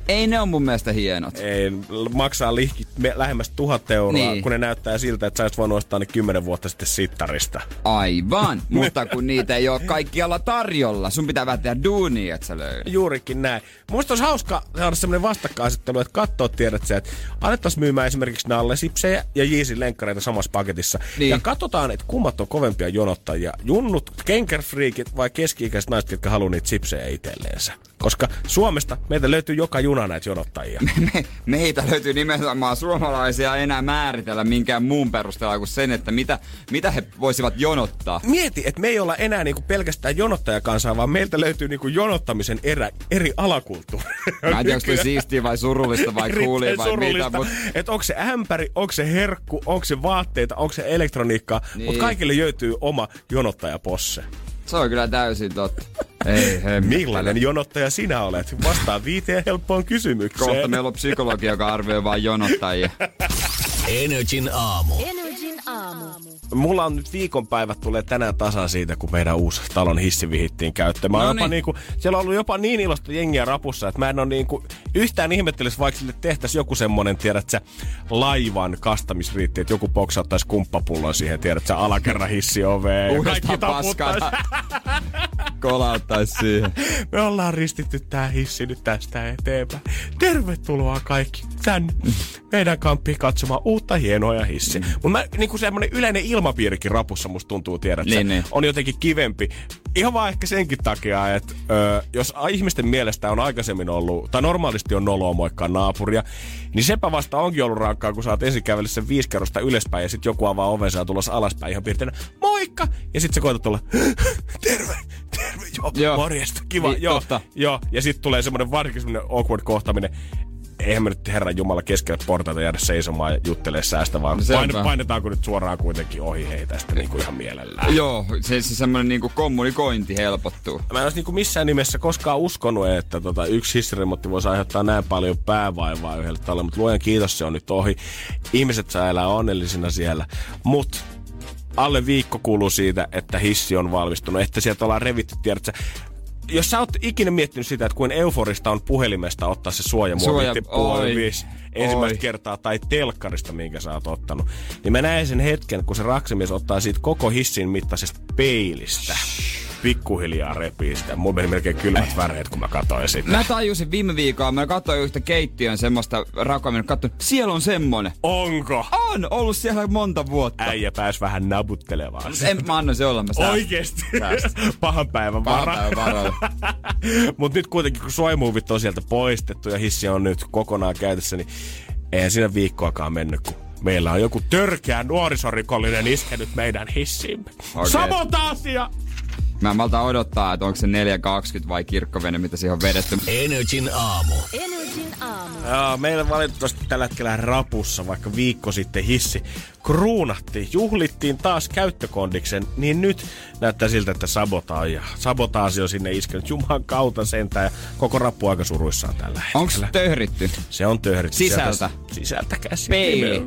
S3: Ei ne on mun mielestä hienot.
S4: Ei, maksaa lihki lähemmäs tuhat euroa,
S3: Niin.
S4: kun ne näyttää siltä, että sä olisit voinut ostaa ne kymmenen vuotta sitten sittarista.
S3: Aivan, mutta kun niitä ei ole kaikkialla tarjolla. Sun pitää vähän tehdä duunia, että sä löydät.
S4: Juurikin näin. Musta olisi hauska saada semmoinen vastakkainasettelu, että katsoa tiedät sä, että alettaisiin myymään esimerkiksi nallesipsejä ja Yeezyn lenkkareita samassa paketissa.
S3: Niin.
S4: Ja katsotaan, että kummat on kovempia jonottajia. Junnut, kenkerfriikit vai keski-ikäiset naiset, jotka haluaa niitä sipsejä itselleensä. Koska Suomesta meiltä löytyy joka juna näitä jonottajia.
S3: Me, meitä löytyy nimenomaan suomalaisia enää määritellä minkään muun perusteella kuin sen, että mitä, mitä he voisivat jonottaa.
S4: Mieti, että me ei olla enää niinku pelkästään jonottajakansaa, vaan meiltä löytyy niinku jonottamisen erä, eri alakulttuuri.
S3: Mä en tiedä, onko siistiä vai surullista vai kuulia vai mitä, mutta
S4: Että onko se ämpäri, onko se herkku, onko se vaatteita, onko se elektroniikkaa. Niin. mutta kaikille löytyy oma jonottajaposse.
S3: se on kyllä täysin totta. Ei hemmetti.
S4: Millainen jonottaja sinä olet? Vastaa viiteen helppoon kysymykseen.
S3: Kohta meillä on psykologi, joka arvioi vain jonottajia.
S2: Energin aamu.
S7: Energin aamu.
S4: Mulla on nyt viikonpäivät tulee tänään tasan siitä, kun meidän uusi talon hissi vihittiin käyttöön. Mä oon
S3: No
S4: jopa
S3: niin.
S4: niinku, siellä on ollut jopa niin ilosta jengiä rapussa, että mä en ole niinku yhtään ihmettelisi, vaikka sille tehtäisiin joku semmonen, tiedät sä, laivan kastamisriitti, että joku boksauttaisi kumppapullon siihen, tiedät sä, alakerran hissi oveen. ja
S3: Uudestaan paskana. Kolauttaisi siihen.
S4: Me ollaan ristitty tää hissi nyt tästä eteenpäin. Tervetuloa kaikki tänne meidän kamppiin katsomaan uutta hienoa ja hissiä.
S3: Mm.
S4: Mutta mä niinku semmonen yleinen ilmapiirikin rapussa musta tuntuu, tiedät
S3: Niin, niin.
S4: on jotenkin kivempi. Ihan vaan ehkä senkin takia, että ö, jos ihmisten mielestä on aikaisemmin ollut, tai normaalisti on noloa moikkaa naapuria, niin sepä vasta onkin ollut rankkaa, kun sä oot ensin kävellyt sen viisi kerrosta ylöspäin ja sitten joku avaa oven, sä oot tulossa alaspäin ihan piirteinä, moikka! Ja sitten sä koetat tulla, terve, terve, joo,
S3: Joo.
S4: joo. morjesta, kiva,
S3: Niin,
S4: joo,
S3: totta.
S4: joo. Ja sitten tulee semmoinen varsinkin semmoinen awkward kohtaminen, eihän me nyt Herran Jumala keskelle portaita jäädä seisomaan ja juttelee säästä, vaan
S3: sepä.
S4: paine, painetaanko nyt suoraan kuitenkin ohi heitä tästä niin kuin ihan mielellään.
S3: Joo, se, se semmoinen niinku kommunikointi helpottuu.
S4: Mä en olisi niinku missään nimessä koskaan uskonut, että tota, yksi hissiremontti voisi aiheuttaa näin paljon päävaivaa yhdelle talolle, mutta luojan kiitos se on nyt ohi. Ihmiset saa elää onnellisina siellä, mutta alle viikko kuluu siitä, että hissi on valmistunut, että sieltä ollaan revitty, tiedätkö, jos sä oot ikinä miettinyt sitä, että kuin euforista on puhelimesta ottaa se suojamuovi
S3: Suoja- oi.
S4: ensimmäistä kertaa tai telkkarista, minkä sä oot ottanut, niin mä näen sen hetken, kun se raksimies ottaa siitä koko hissin mittaisesta peilistä pikkuhiljaa repii sitä. Mulla meni melkein kylmät väreet, kun mä katsoin sitä.
S3: Mä tajusin viime viikolla, mä katsoin yhtä keittiön semmoista rakoa, katsoin, siellä on semmonen.
S4: Onko?
S3: On ollut siellä monta vuotta.
S4: Äijä pääs vähän nabuttelemaan.
S3: En mä anna se olla, mä säästän.
S4: Oikeesti.
S3: Säästän.
S4: Pahan päivän
S3: Pahan
S4: vara.
S3: päivän varalla.
S4: Mut nyt kuitenkin, kun soimuuvit on sieltä poistettu ja hissi on nyt kokonaan käytössä, niin eihän siinä viikkoakaan mennyt, kun meillä on joku törkeä nuorisorikollinen iskenyt meidän hissiimme.
S3: Okei.
S4: Samotaasia!
S3: Mä en malta odottaa, että onko se 420 vai kirkkovene, mitä siihen on vedetty.
S2: Energin aamu.
S7: Energin aamu.
S4: Joo, meillä valitettavasti tällä hetkellä rapussa, vaikka viikko sitten hissi kruunattiin. Juhlittiin taas käyttökondiksen, niin nyt näyttää siltä, että sabotaa sabotaasi on sinne iskenyt Jumalan kautta sentään ja koko rappu aika suruissaan tällä
S3: Onko
S4: hetkellä.
S3: töhritty?
S4: Se on töhritty.
S3: Sisältä?
S4: Sieltä, sisältä käsin.
S3: Peili.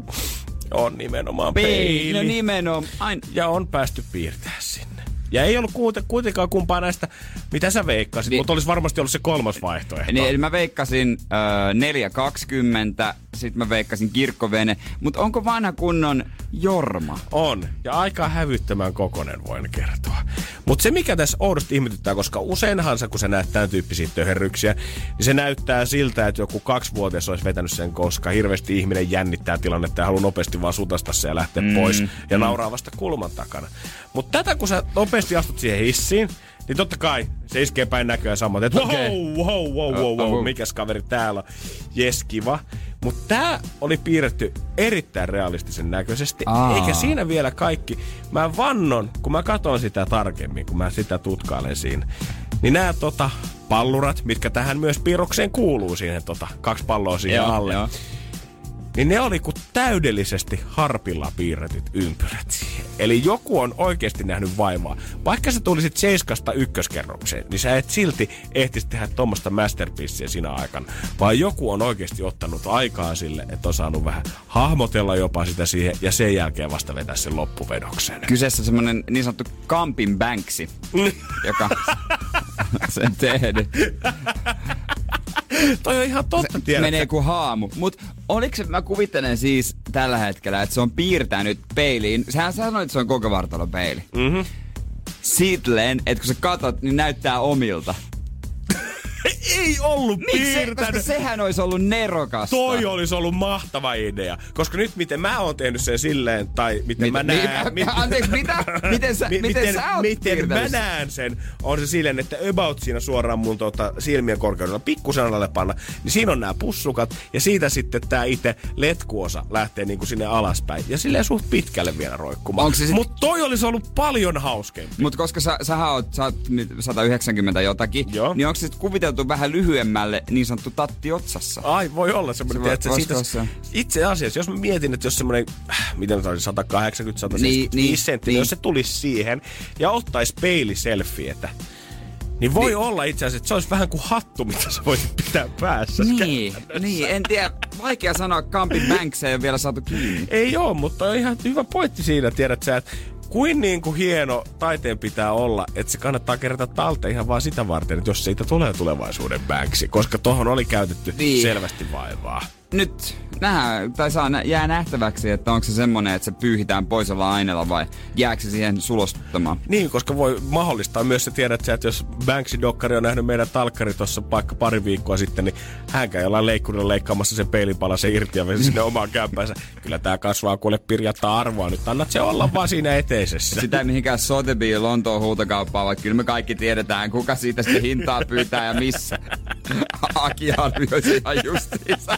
S4: On nimenomaan
S3: Peili.
S4: peili.
S3: No nimenomaan. Ain...
S4: Ja on päästy piirtää sinne. Ja ei ollut kuitenkaan kumpaa näistä, mitä sä veikkasit,
S3: Niin-
S4: mutta olisi varmasti ollut se kolmas vaihtoehto.
S3: Niin, eli mä veikkasin äh, 420, sit mä veikkasin kirkkovene, mutta onko vanha kunnon Jorma?
S4: On. Ja aika hävyttömän kokonen voin kertoa. Mutta se mikä tässä oudosti ihmetyttää, koska useinhan sä, kun sä näet tämän tyyppisiä töherryksiä, niin se näyttää siltä, että joku kaksivuotias olisi vetänyt sen, koska hirveästi ihminen jännittää tilannetta ja haluaa nopeasti vaan sutasta se ja lähteä mm, pois ja mm. nauraa vasta kulman takana. Mutta tätä kun sä nopeasti astut siihen hissiin, niin totta kai se iskee päin näköä samat, että wow,
S3: Okei.
S4: wow, wow, wow, wow,
S3: Oh.
S4: mikäs kaveri täällä on. Jes, kiva. Mutta tää oli piirretty erittäin realistisen näköisesti.
S3: Aa.
S4: Eikä siinä vielä kaikki. Mä vannon, kun mä katson sitä tarkemmin, kun mä sitä tutkailen siinä, niin nämä tota, pallurat, mitkä tähän myös piirrokseen kuuluu siihen tota, kaksi palloa siihen
S3: Joo,
S4: alle.
S3: joo.
S4: Niin ne oli kuin täydellisesti harpilla piirretyt ympyrät. Eli joku on oikeasti nähnyt vaivaa. Vaikka sä tulisit seiskasta ykköskerrokseen, niin sä et silti ehtisi tehdä tuommoista masterpieceä siinä aikana. Vaan joku on oikeasti ottanut aikaa sille, että on saanut vähän hahmotella jopa sitä siihen ja sen jälkeen vasta vetää sen loppuvedoksen.
S3: Kyseessä semmonen niin sanottu Camping Banksi, joka sen tehnyt.
S4: Toi on ihan totta, tiedät
S3: Menee kuin haamu. Mut oliko se, mä kuvittelen siis tällä hetkellä, että se on piirtänyt peiliin. Sähän sanoit, että se on koko vartalon peili.
S4: Mhm.
S3: Silleen, että kun sä katot, niin näyttää omilta.
S4: Ei ollut
S3: Miksi? Koska
S4: piirtänyt.
S3: sehän olisi ollut nerokasta.
S4: Toi olisi ollut mahtava idea. Koska nyt miten mä oon tehnyt sen silleen, tai miten
S3: Mit-
S4: mä
S3: mi-
S4: näen...
S3: mi- anteeksi, mitä? Miten sä- miten sä oot
S4: miten mä näen sen, on se silleen, että about siinä suoraan mun tota, silmien korkeudella pikkusen alle panna, niin siinä on nämä pussukat, ja siitä sitten tää itse letkuosa lähtee niinku sinne alaspäin. Ja silleen suht pitkälle vielä roikkumaan.
S3: Sit-
S4: Mut toi olisi ollut paljon hauskempi.
S3: Mutta koska sä, sähän oot, sä oot nyt 190 jotakin,
S4: Joo.
S3: niin onko se sit kuviteltu vähän lyhyemmälle niin sanottu tatti otsassa?
S4: Ai, voi olla semmoinen,
S3: Se voi- voisiko
S4: siitä,
S3: se-
S4: itse asiassa, jos mä mietin, että jos semmoinen, äh, miten oli, 180, 175
S3: Niin, niin,
S4: senttiä,
S3: niin.
S4: jos se tulisi siihen ja ottaisi peiliselfietä, niin voi niin. olla itse asiassa, että se olisi vähän kuin hattu, mitä sä voisit pitää päässä.
S3: Niin, niin, en tiedä. Vaikea sanoa, Camping Banks ei ole vielä saatu kiinni.
S4: Ei oo, mutta on ihan hyvä pointti siinä, tiedät sä, että kuin niin kuin hieno taiteen pitää olla, että se kannattaa kerätä talteen ihan vaan sitä varten, että jos siitä tulee tulevaisuuden Banksi, koska tohon oli käytetty
S3: Niin.
S4: selvästi vaivaa.
S3: Nyt nähdään, tai saa, jää nähtäväksi, että onko se semmonen, että se pyyhitään pois jollain aineella vai jääkö se siihen sulostuttamaan.
S4: Niin, koska voi mahdollistaa myös se tiedät sä, että jos Banksy-dokkari on nähnyt meidän talkkari tuossa vaikka pari viikkoa sitten, niin hän käy jollain leikkurilla leikkaamassa sen peilinpalasen irti ja vesi sinne omaan kämpänsä. Kyllä tää kasvaa kuule pirjattaa arvoa. Nyt annat se olla vaan siinä eteisessä.
S3: Sitä ei mihinkään Sotheby's Lontoon huutokauppaa, vaikka kyllä me kaikki tiedetään, kuka siitä sitten hintaa pyytää ja missä. Aki arvioisi ihan justiinsa.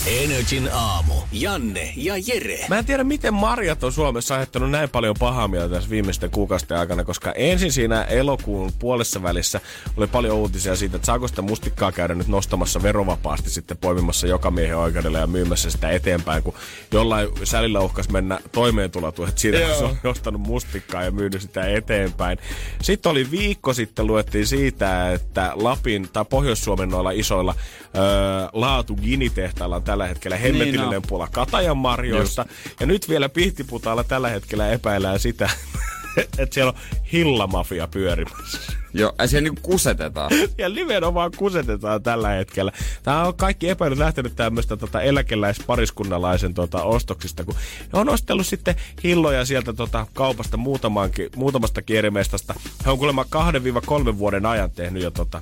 S2: Energin aamu. Janne ja Jere.
S4: Mä en tiedä, miten Marjat on Suomessa aiheuttanut näin paljon pahaa mieltä tässä viimeisten kuukausien aikana, koska ensin siinä elokuun puolessa välissä oli paljon uutisia siitä, että saako sitä mustikkaa käydä nyt nostamassa verovapaasti sitten poimimassa joka miehen oikeudelle ja myymässä sitä eteenpäin, kun jollain sälillä uhkas mennä toimeentulotuet siitä, kun se on nostanut mustikkaa ja myynyt sitä eteenpäin. Sitten oli viikko sitten luettiin siitä, että Lapin tai Pohjois-Suomen noilla isoilla öö, laatu ginitehtailla on tällä hetkellä hemmetillinen
S3: Niin
S4: niin pula katajan marjoista. Ja nyt vielä Pihtiputaalla tällä hetkellä epäillään sitä, että siellä on hillamafia pyörimässä.
S3: Joo, ja siellä niinku kusetetaan.
S4: Ja nimenomaan kusetetaan tällä hetkellä. Tämä on kaikki epäilyt lähtenyt tämmöistä tota eläkeläispariskunnalaisen tota, ostoksista, kun he on ostellut sitten hilloja sieltä tota, kaupasta muutamankin, muutamasta kierimestasta. He on kuulemma 2-3 vuoden ajan tehnyt jo tota,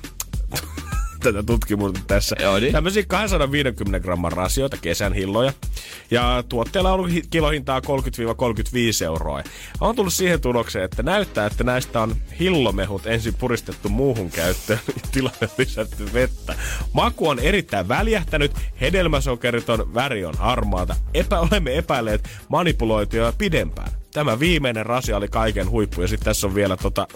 S4: tätä tutkimusta tässä.
S3: Joo, niin.
S4: Tämmöisiä 250 gramman rasioita, kesän hilloja. Ja tuotteella on ollut hi- kilohintaa 30-35 euroa. Ja on tullut siihen tulokseen, että näyttää, että näistä on hillomehut ensin puristettu muuhun käyttöön, tilalle lisätty vettä. Maku on erittäin väljähtänyt, hedelmäsokeriton väri on harmaata. Epä, olemme epäilleet manipuloituja pidempään. Tämä viimeinen rasia oli kaiken huippu ja sitten tässä on vielä tota,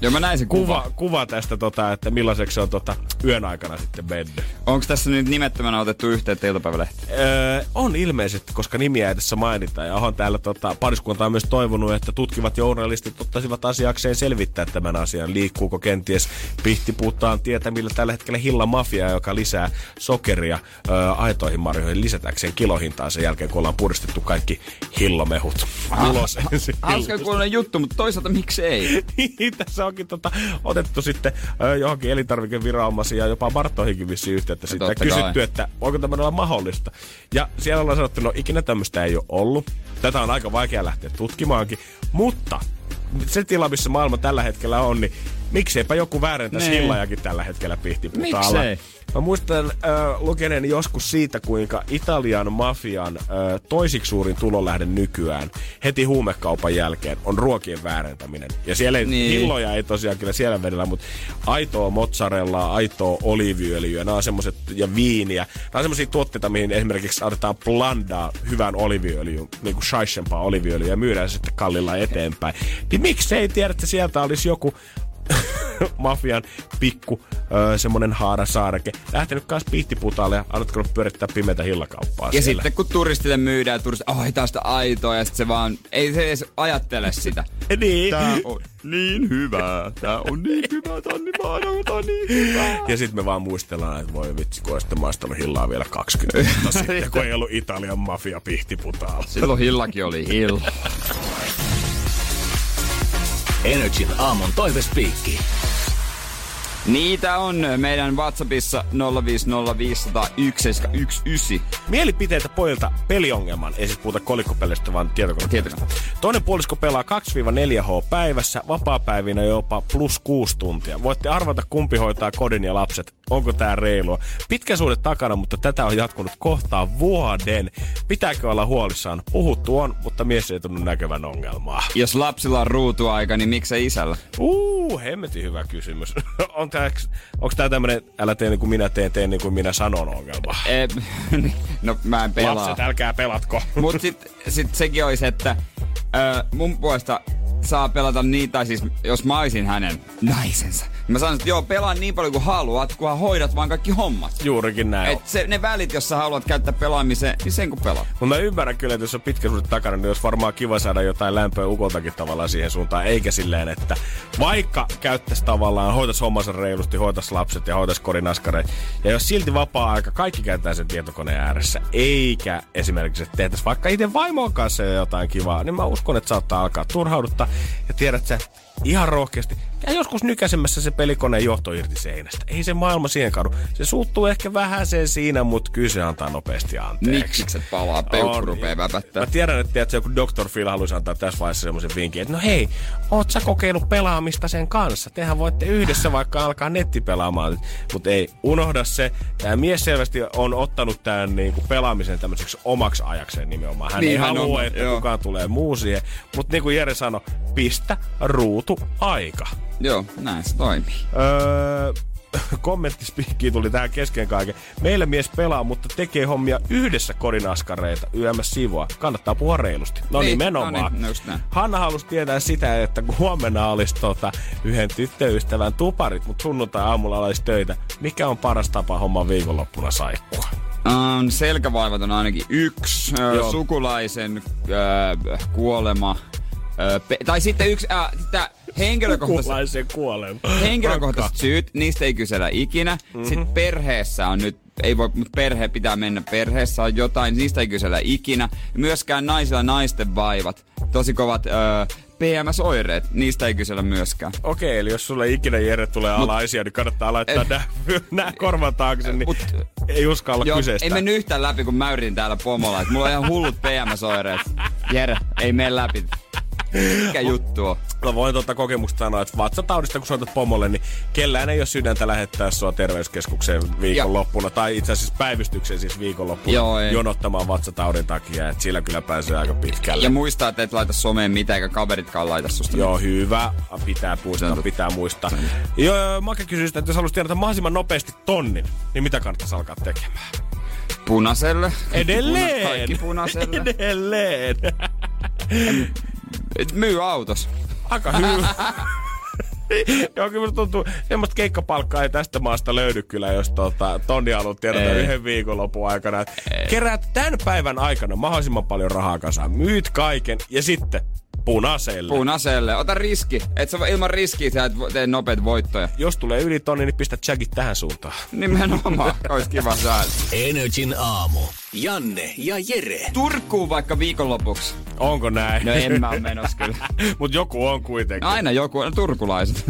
S3: Joo, mä näin sen kuva.
S4: kuva, kuva tästä, tota, että millaiseksi se on tota, yön aikana sitten mennyt.
S3: Onko tässä nyt nimettömänä otettu yhteyttä iltapäivälehteen?
S4: Öö, on ilmeisesti, koska nimiä ei tässä mainita. Ja on täällä tota, pariskunta on myös toivonut, että tutkivat journalistit ottaisivat asiakseen selvittää tämän asian. Liikkuuko kenties pihtipuuttaan tietä, millä tällä hetkellä hilla mafia, joka lisää sokeria öö, aitoihin marjoihin lisätäkseen kilohintaa sen jälkeen, kun ollaan puristettu kaikki hillomehut ulos ensin.
S3: Hauska juttu, mutta toisaalta miksi ei?
S4: Niin, tässä onkin tota, otettu sitten johonkin elintarvikeviranomaisiin ja jopa Bartoihinkin vissiin yhteyttä sitten ja
S3: totta
S4: kysytty,
S3: kai.
S4: että onko tämmöinen olla mahdollista. Ja siellä ollaan sanottu, no ikinä tämmöistä ei ole ollut. Tätä on aika vaikea lähteä tutkimaankin, mutta se tila, missä maailma tällä hetkellä on, niin mikseipä joku väärentäisi
S3: Niin.
S4: hillajakin tällä hetkellä pihtiputaalla.
S3: Miksei?
S4: Mä muistan äh, lukeneeni joskus siitä, kuinka Italian mafian äh, toisiksi suurin tulonlähde nykyään heti huumekaupan jälkeen on ruokien väärentäminen. Ja siellä ei,
S3: Niin.
S4: niin. hilloja ei tosiaan kyllä siellä vedellä, mutta aitoa mozzarellaa, aitoa oliiviöljyä, nämä on semmoset, ja viiniä. Nämä on semmoisia tuotteita, mihin esimerkiksi otetaan blandaa hyvän oliiviöljyn, niin kuin shaishempaa oliiviöljyä ja myydään se sitten kallilla eteenpäin. Niin miksei tiedä, että sieltä olisi joku mafian pikku öö, semmonen haarasaareke. Lähtenyt kanssa pihtiputaalle ja alkanut pyörittää pimeätä hillakauppaa
S3: Ja
S4: siellä.
S3: sitten kun turistille myydään, turistit, oh, tästä aitoa, ja sitten se vaan, ei se edes ajattele sitä.
S4: Niin.
S3: Tää on niin hyvää, tää on niin hyvää, tää on niin, mahtavaa, tää on niin hyvää.
S4: Ja sitten me vaan muistellaan, että voi vitsi, kun olen sitten maistanut hillaa vielä 20 vuotta sitten, kun ei ollut Italian mafia pihtiputaalla.
S3: Silloin hillakin oli hilla.
S2: Energin aamun toivespiikki.
S3: Niitä on meidän WhatsAppissa 050501719.
S4: Mielipiteitä pojilta peliongelman, ei siis puhuta kolikkopeleistä, vaan tietokonepeleistä.
S3: Tietokone.
S4: Toinen puolisko pelaa 2-4H päivässä, vapaapäivinä jopa plus 6 tuntia. Voitte arvata, kumpi hoitaa kodin ja lapset. Onko tää reilua? Pitkä suhde takana, mutta tätä on jatkunut kohtaa vuoden. Pitääkö olla huolissaan? Puhuttu on, mutta mies ei tunnu näkevän ongelmaa.
S3: Jos lapsilla on ruutuaika, niin miksei isällä?
S4: Uu, hemmetin hyvä kysymys. on tää, onks tää tämmönen, älä tee niin kuin minä teen, teen niin kuin minä sanon ongelma?
S3: E, no mä en pelaa.
S4: Lapset, älkää pelatko.
S3: Mut sit, sit sekin olisi, että ö, mun puolesta saa pelata niin, tai siis jos mä olisin hänen naisensa. niin Mä sanoisin, että joo, pelaa niin paljon kuin haluat, kunhan hoidat vaan kaikki hommat.
S4: Juurikin näin.
S3: Et se, ne välit, jos sä haluat käyttää pelaamiseen, niin sen kun pelaa.
S4: Mutta mä ymmärrän kyllä, että jos on pitkä suhde takana, niin olisi varmaan kiva saada jotain lämpöä ukoltakin tavallaan siihen suuntaan. Eikä silleen, että vaikka käyttäisi tavallaan, hoitaisi hommansa reilusti, hoitaisi lapset ja hoitaisi kodinaskareet. Ja jos silti vapaa-aika, kaikki käyttää sen tietokoneen ääressä, eikä esimerkiksi, että tehtäisiin vaikka itse vaimon kanssa jo jotain kivaa, niin mä uskon, että saattaa alkaa turhauduttaa. Ja tiedät sä, ihan rohkeasti, ja joskus nykäisemmässä se pelikoneen johto irti seinästä. Ei se maailma siihen kadu. Se suuttuu ehkä vähän sen siinä, mutta kyllä se antaa nopeasti anteeksi.
S3: Niksikset palaa, peukku rupee väpättää.
S4: Mä tiedän, että tiedätkö, joku Dr. Phil haluaisi antaa tässä vaiheessa semmoisen vinkin, että no hei, oot sä kokeillut pelaamista sen kanssa? Tehän voitte yhdessä vaikka alkaa nettipelaamaan. Mutta ei, unohda se. Tämä mies selvästi on ottanut tämän niinku pelaamisen tämmöiseksi omaksi ajakseen nimenomaan. Hän
S3: Niin
S4: ei
S3: hän
S4: halua,
S3: on,
S4: että
S3: joo.
S4: kukaan tulee muu siihen. Mutta niin kuin Jere sanoi, pistä ruutu aika.
S3: Joo, näin se toimii.
S4: Öö, kommenttispiikkiin tuli tähän kesken kaiken. Meillä mies pelaa, mutta tekee hommia yhdessä kodinaskareita YMS siivua. Kannattaa puhua reilusti. No
S3: Niin,
S4: niin, nimenomaan.
S3: no niin, no näin.
S4: Hanna halusi tietää sitä, että kun huomenna olisi tota, yhden tyttöystävän tuparit, mutta sunnuntai-aamulla olisi töitä. Mikä on paras tapa homma viikonloppuna saikkua?
S3: Um, selkävaivat on ainakin yksi.
S4: Joo.
S3: sukulaisen ö, kuolema. Ö, pe- tai sitten yksi, äh, sitä henkilökohtaiset,
S4: kuolema.
S3: henkilökohtaiset syyt, niistä ei kysellä ikinä. Mm-hmm. Sitten perheessä on nyt, ei voi, mutta perhe pitää mennä perheessä on jotain, niistä ei kysellä ikinä. Myöskään naisilla naisten vaivat, tosi kovat ö, PMS-oireet, niistä ei kysellä myöskään.
S4: Okei, eli jos sulle ikinä Jere tulee alaisia, niin kannattaa laittaa
S3: Eh.
S4: nämä, nämä korvan taakse, niin
S3: Mut-
S4: ei uskalla
S3: Joo,
S4: kyseistä.
S3: ei mennyt yhtään läpi, kun mä yritin täällä pomolla. Mulla on ihan hullut PMS-oireet. Jere, ei mene läpi. Mikä juttu on?
S4: Mä voin tuota kokemusta sanoa, että vatsataudista kun soitat pomolle, niin kellään ei ole sydäntä lähettää sua terveyskeskukseen viikonloppuna. Tai itse asiassa päivystykseen siis viikonloppuna
S3: Joo, ei.
S4: jonottamaan vatsataudin takia. Että sillä kyllä pääsee aika pitkälle.
S3: Ja muistaa, että et laita someen mitään, eikä kaveritkaan laita susta.
S4: Joo, hyvä. Pitää muistaa, pitää muistaa. Joo, Make kysyy sitä, että jos haluaisi tiedä mahdollisimman nopeasti tonnin, niin mitä kannattaisi alkaa tekemään?
S3: Punaiselle.
S4: Edelleen!
S3: Kaikki punaiselle.
S4: Edelleen!
S3: Et Myy autos.
S4: Aika hyvä. Joo, kyllä tuntuu, semmoista keikkapalkkaa ei tästä maasta löydy kyllä, jos tota, tonni haluat tiedota
S3: Ei.
S4: yhden viikonlopun aikana. Keräät tämän päivän aikana mahdollisimman paljon rahaa kasaan, myyt kaiken ja sitten punaiselle.
S3: Punaiselle. Ota riski. Et sä ilman riskiä sä et tee nopeita voittoja.
S4: jos tulee yli tonni, niin pistä chagit tähän suuntaan.
S3: Nimenomaan. Ois kiva sääli.
S2: Energin aamu. Janne ja Jere.
S3: Turkuun vaikka viikonlopuksi.
S4: Onko näin?
S3: No en mä oo menossa kyllä.
S4: Mut joku on kuitenkin.
S3: Aina joku, no turkulaiset.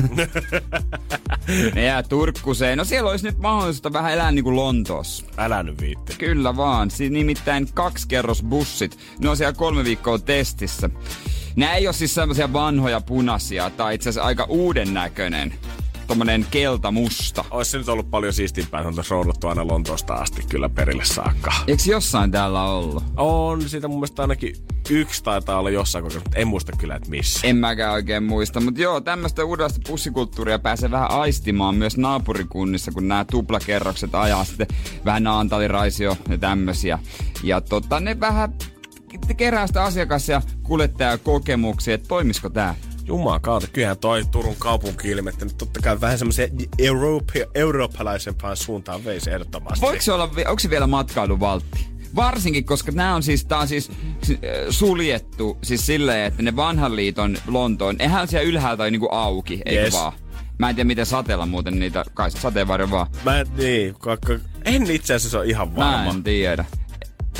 S3: ne jää Turkkuseen. No siellä olisi nyt mahdollista vähän elää niinku Lontoossa.
S4: Älä nyt viitti.
S3: Kyllä vaan. Siinä nimittäin kaksikerrosbussit. Ne on siellä kolme viikkoa testissä. Nämä ei ole siis semmoisia vanhoja punaisia, tai itse asiassa aika uuden näköinen. Tommonen keltamusta.
S4: Ois se nyt ollut paljon siistimpää, että on roudattu aina Lontoosta asti kyllä perille saakka.
S3: Eikö jossain täällä ollut?
S4: On, siitä mun mielestä ainakin yksi taitaa olla jossain kokemusta, mutta en muista kyllä, että missä.
S3: En mäkään oikein muista, mutta joo, tämmöistä uudenlaista pussikulttuuria pääsee vähän aistimaan myös naapurikunnissa, kun nämä tuplakerrokset ajaa sitten vähän naantaliraisio ja tämmösiä. Ja tota, ne vähän kerää sitä asiakas- ja kuljettajakokemuksia, että toimisiko tää.
S4: Jumaa kautta, kyllähän toi Turun kaupunki ilmettänyt totta kai vähän semmoisen Euroopia, eurooppalaisempaan suuntaan veisi ehdottomasti.
S3: Voiko se olla, onko se vielä matkailuvaltti? Varsinkin, koska nämä on siis, tää on siis äh, suljettu siis silleen, että ne vanhan liiton Lontoon, eihän siellä ylhäältä ole niinku auki, eikö
S4: Yes.
S3: vaan? Mä en tiedä, miten sateella muuten niitä, kai sateenvarjo vaan.
S4: Mä en, niin, kakka, en itse asiassa ole ihan
S3: Mä
S4: varma.
S3: en tiedä.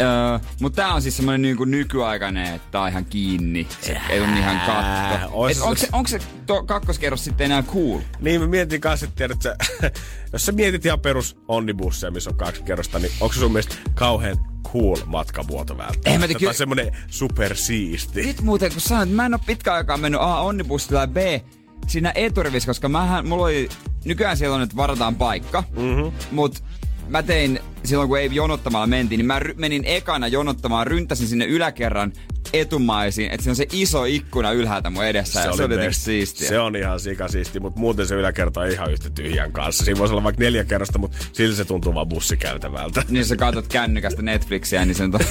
S3: Öö, mutta tää on siis semmonen niinku nykyaikainen, että tää on ihan kiinni. Se ei ole ihan katto.
S4: ois
S3: Et onko se, onko se to, kakkoskerros sitten enää cool?
S4: Niin mä mietin kanssa, että tiedät, sä, jos sä mietit ihan perus onnibusseja, missä on kaksi kerrosta, niin onko se sun mielestä kauhean cool matkamuoto välttämättä?
S3: Mä
S4: Tai
S3: ky-
S4: semmonen supersiisti.
S3: Nyt muuten, kun sanoit, että mä en ole pitkä aikaa mennyt A onnibussilla ja B siinä eturivissä, koska mähän, mulla oli, nykyään siellä on, että varataan paikka, mm-hmm. mut mä tein, silloin kun ei jonottamalla mentiin, niin mä ry- menin ekana jonottamaan, ryntäsin sinne yläkerran etumaisiin, että siinä on se iso ikkuna ylhäältä mun edessä, ja se oli jotenkin siistiä.
S4: Se on ihan sikasiisti, mutta muuten se yläkerta on ihan yhtä tyhjän kanssa. Siinä voisi olla vaikka neljä kerrosta, mutta silti se tuntuu vaan bussikäytävältä.
S3: Niin jos sä katsot kännykästä Netflixiä, niin se on to...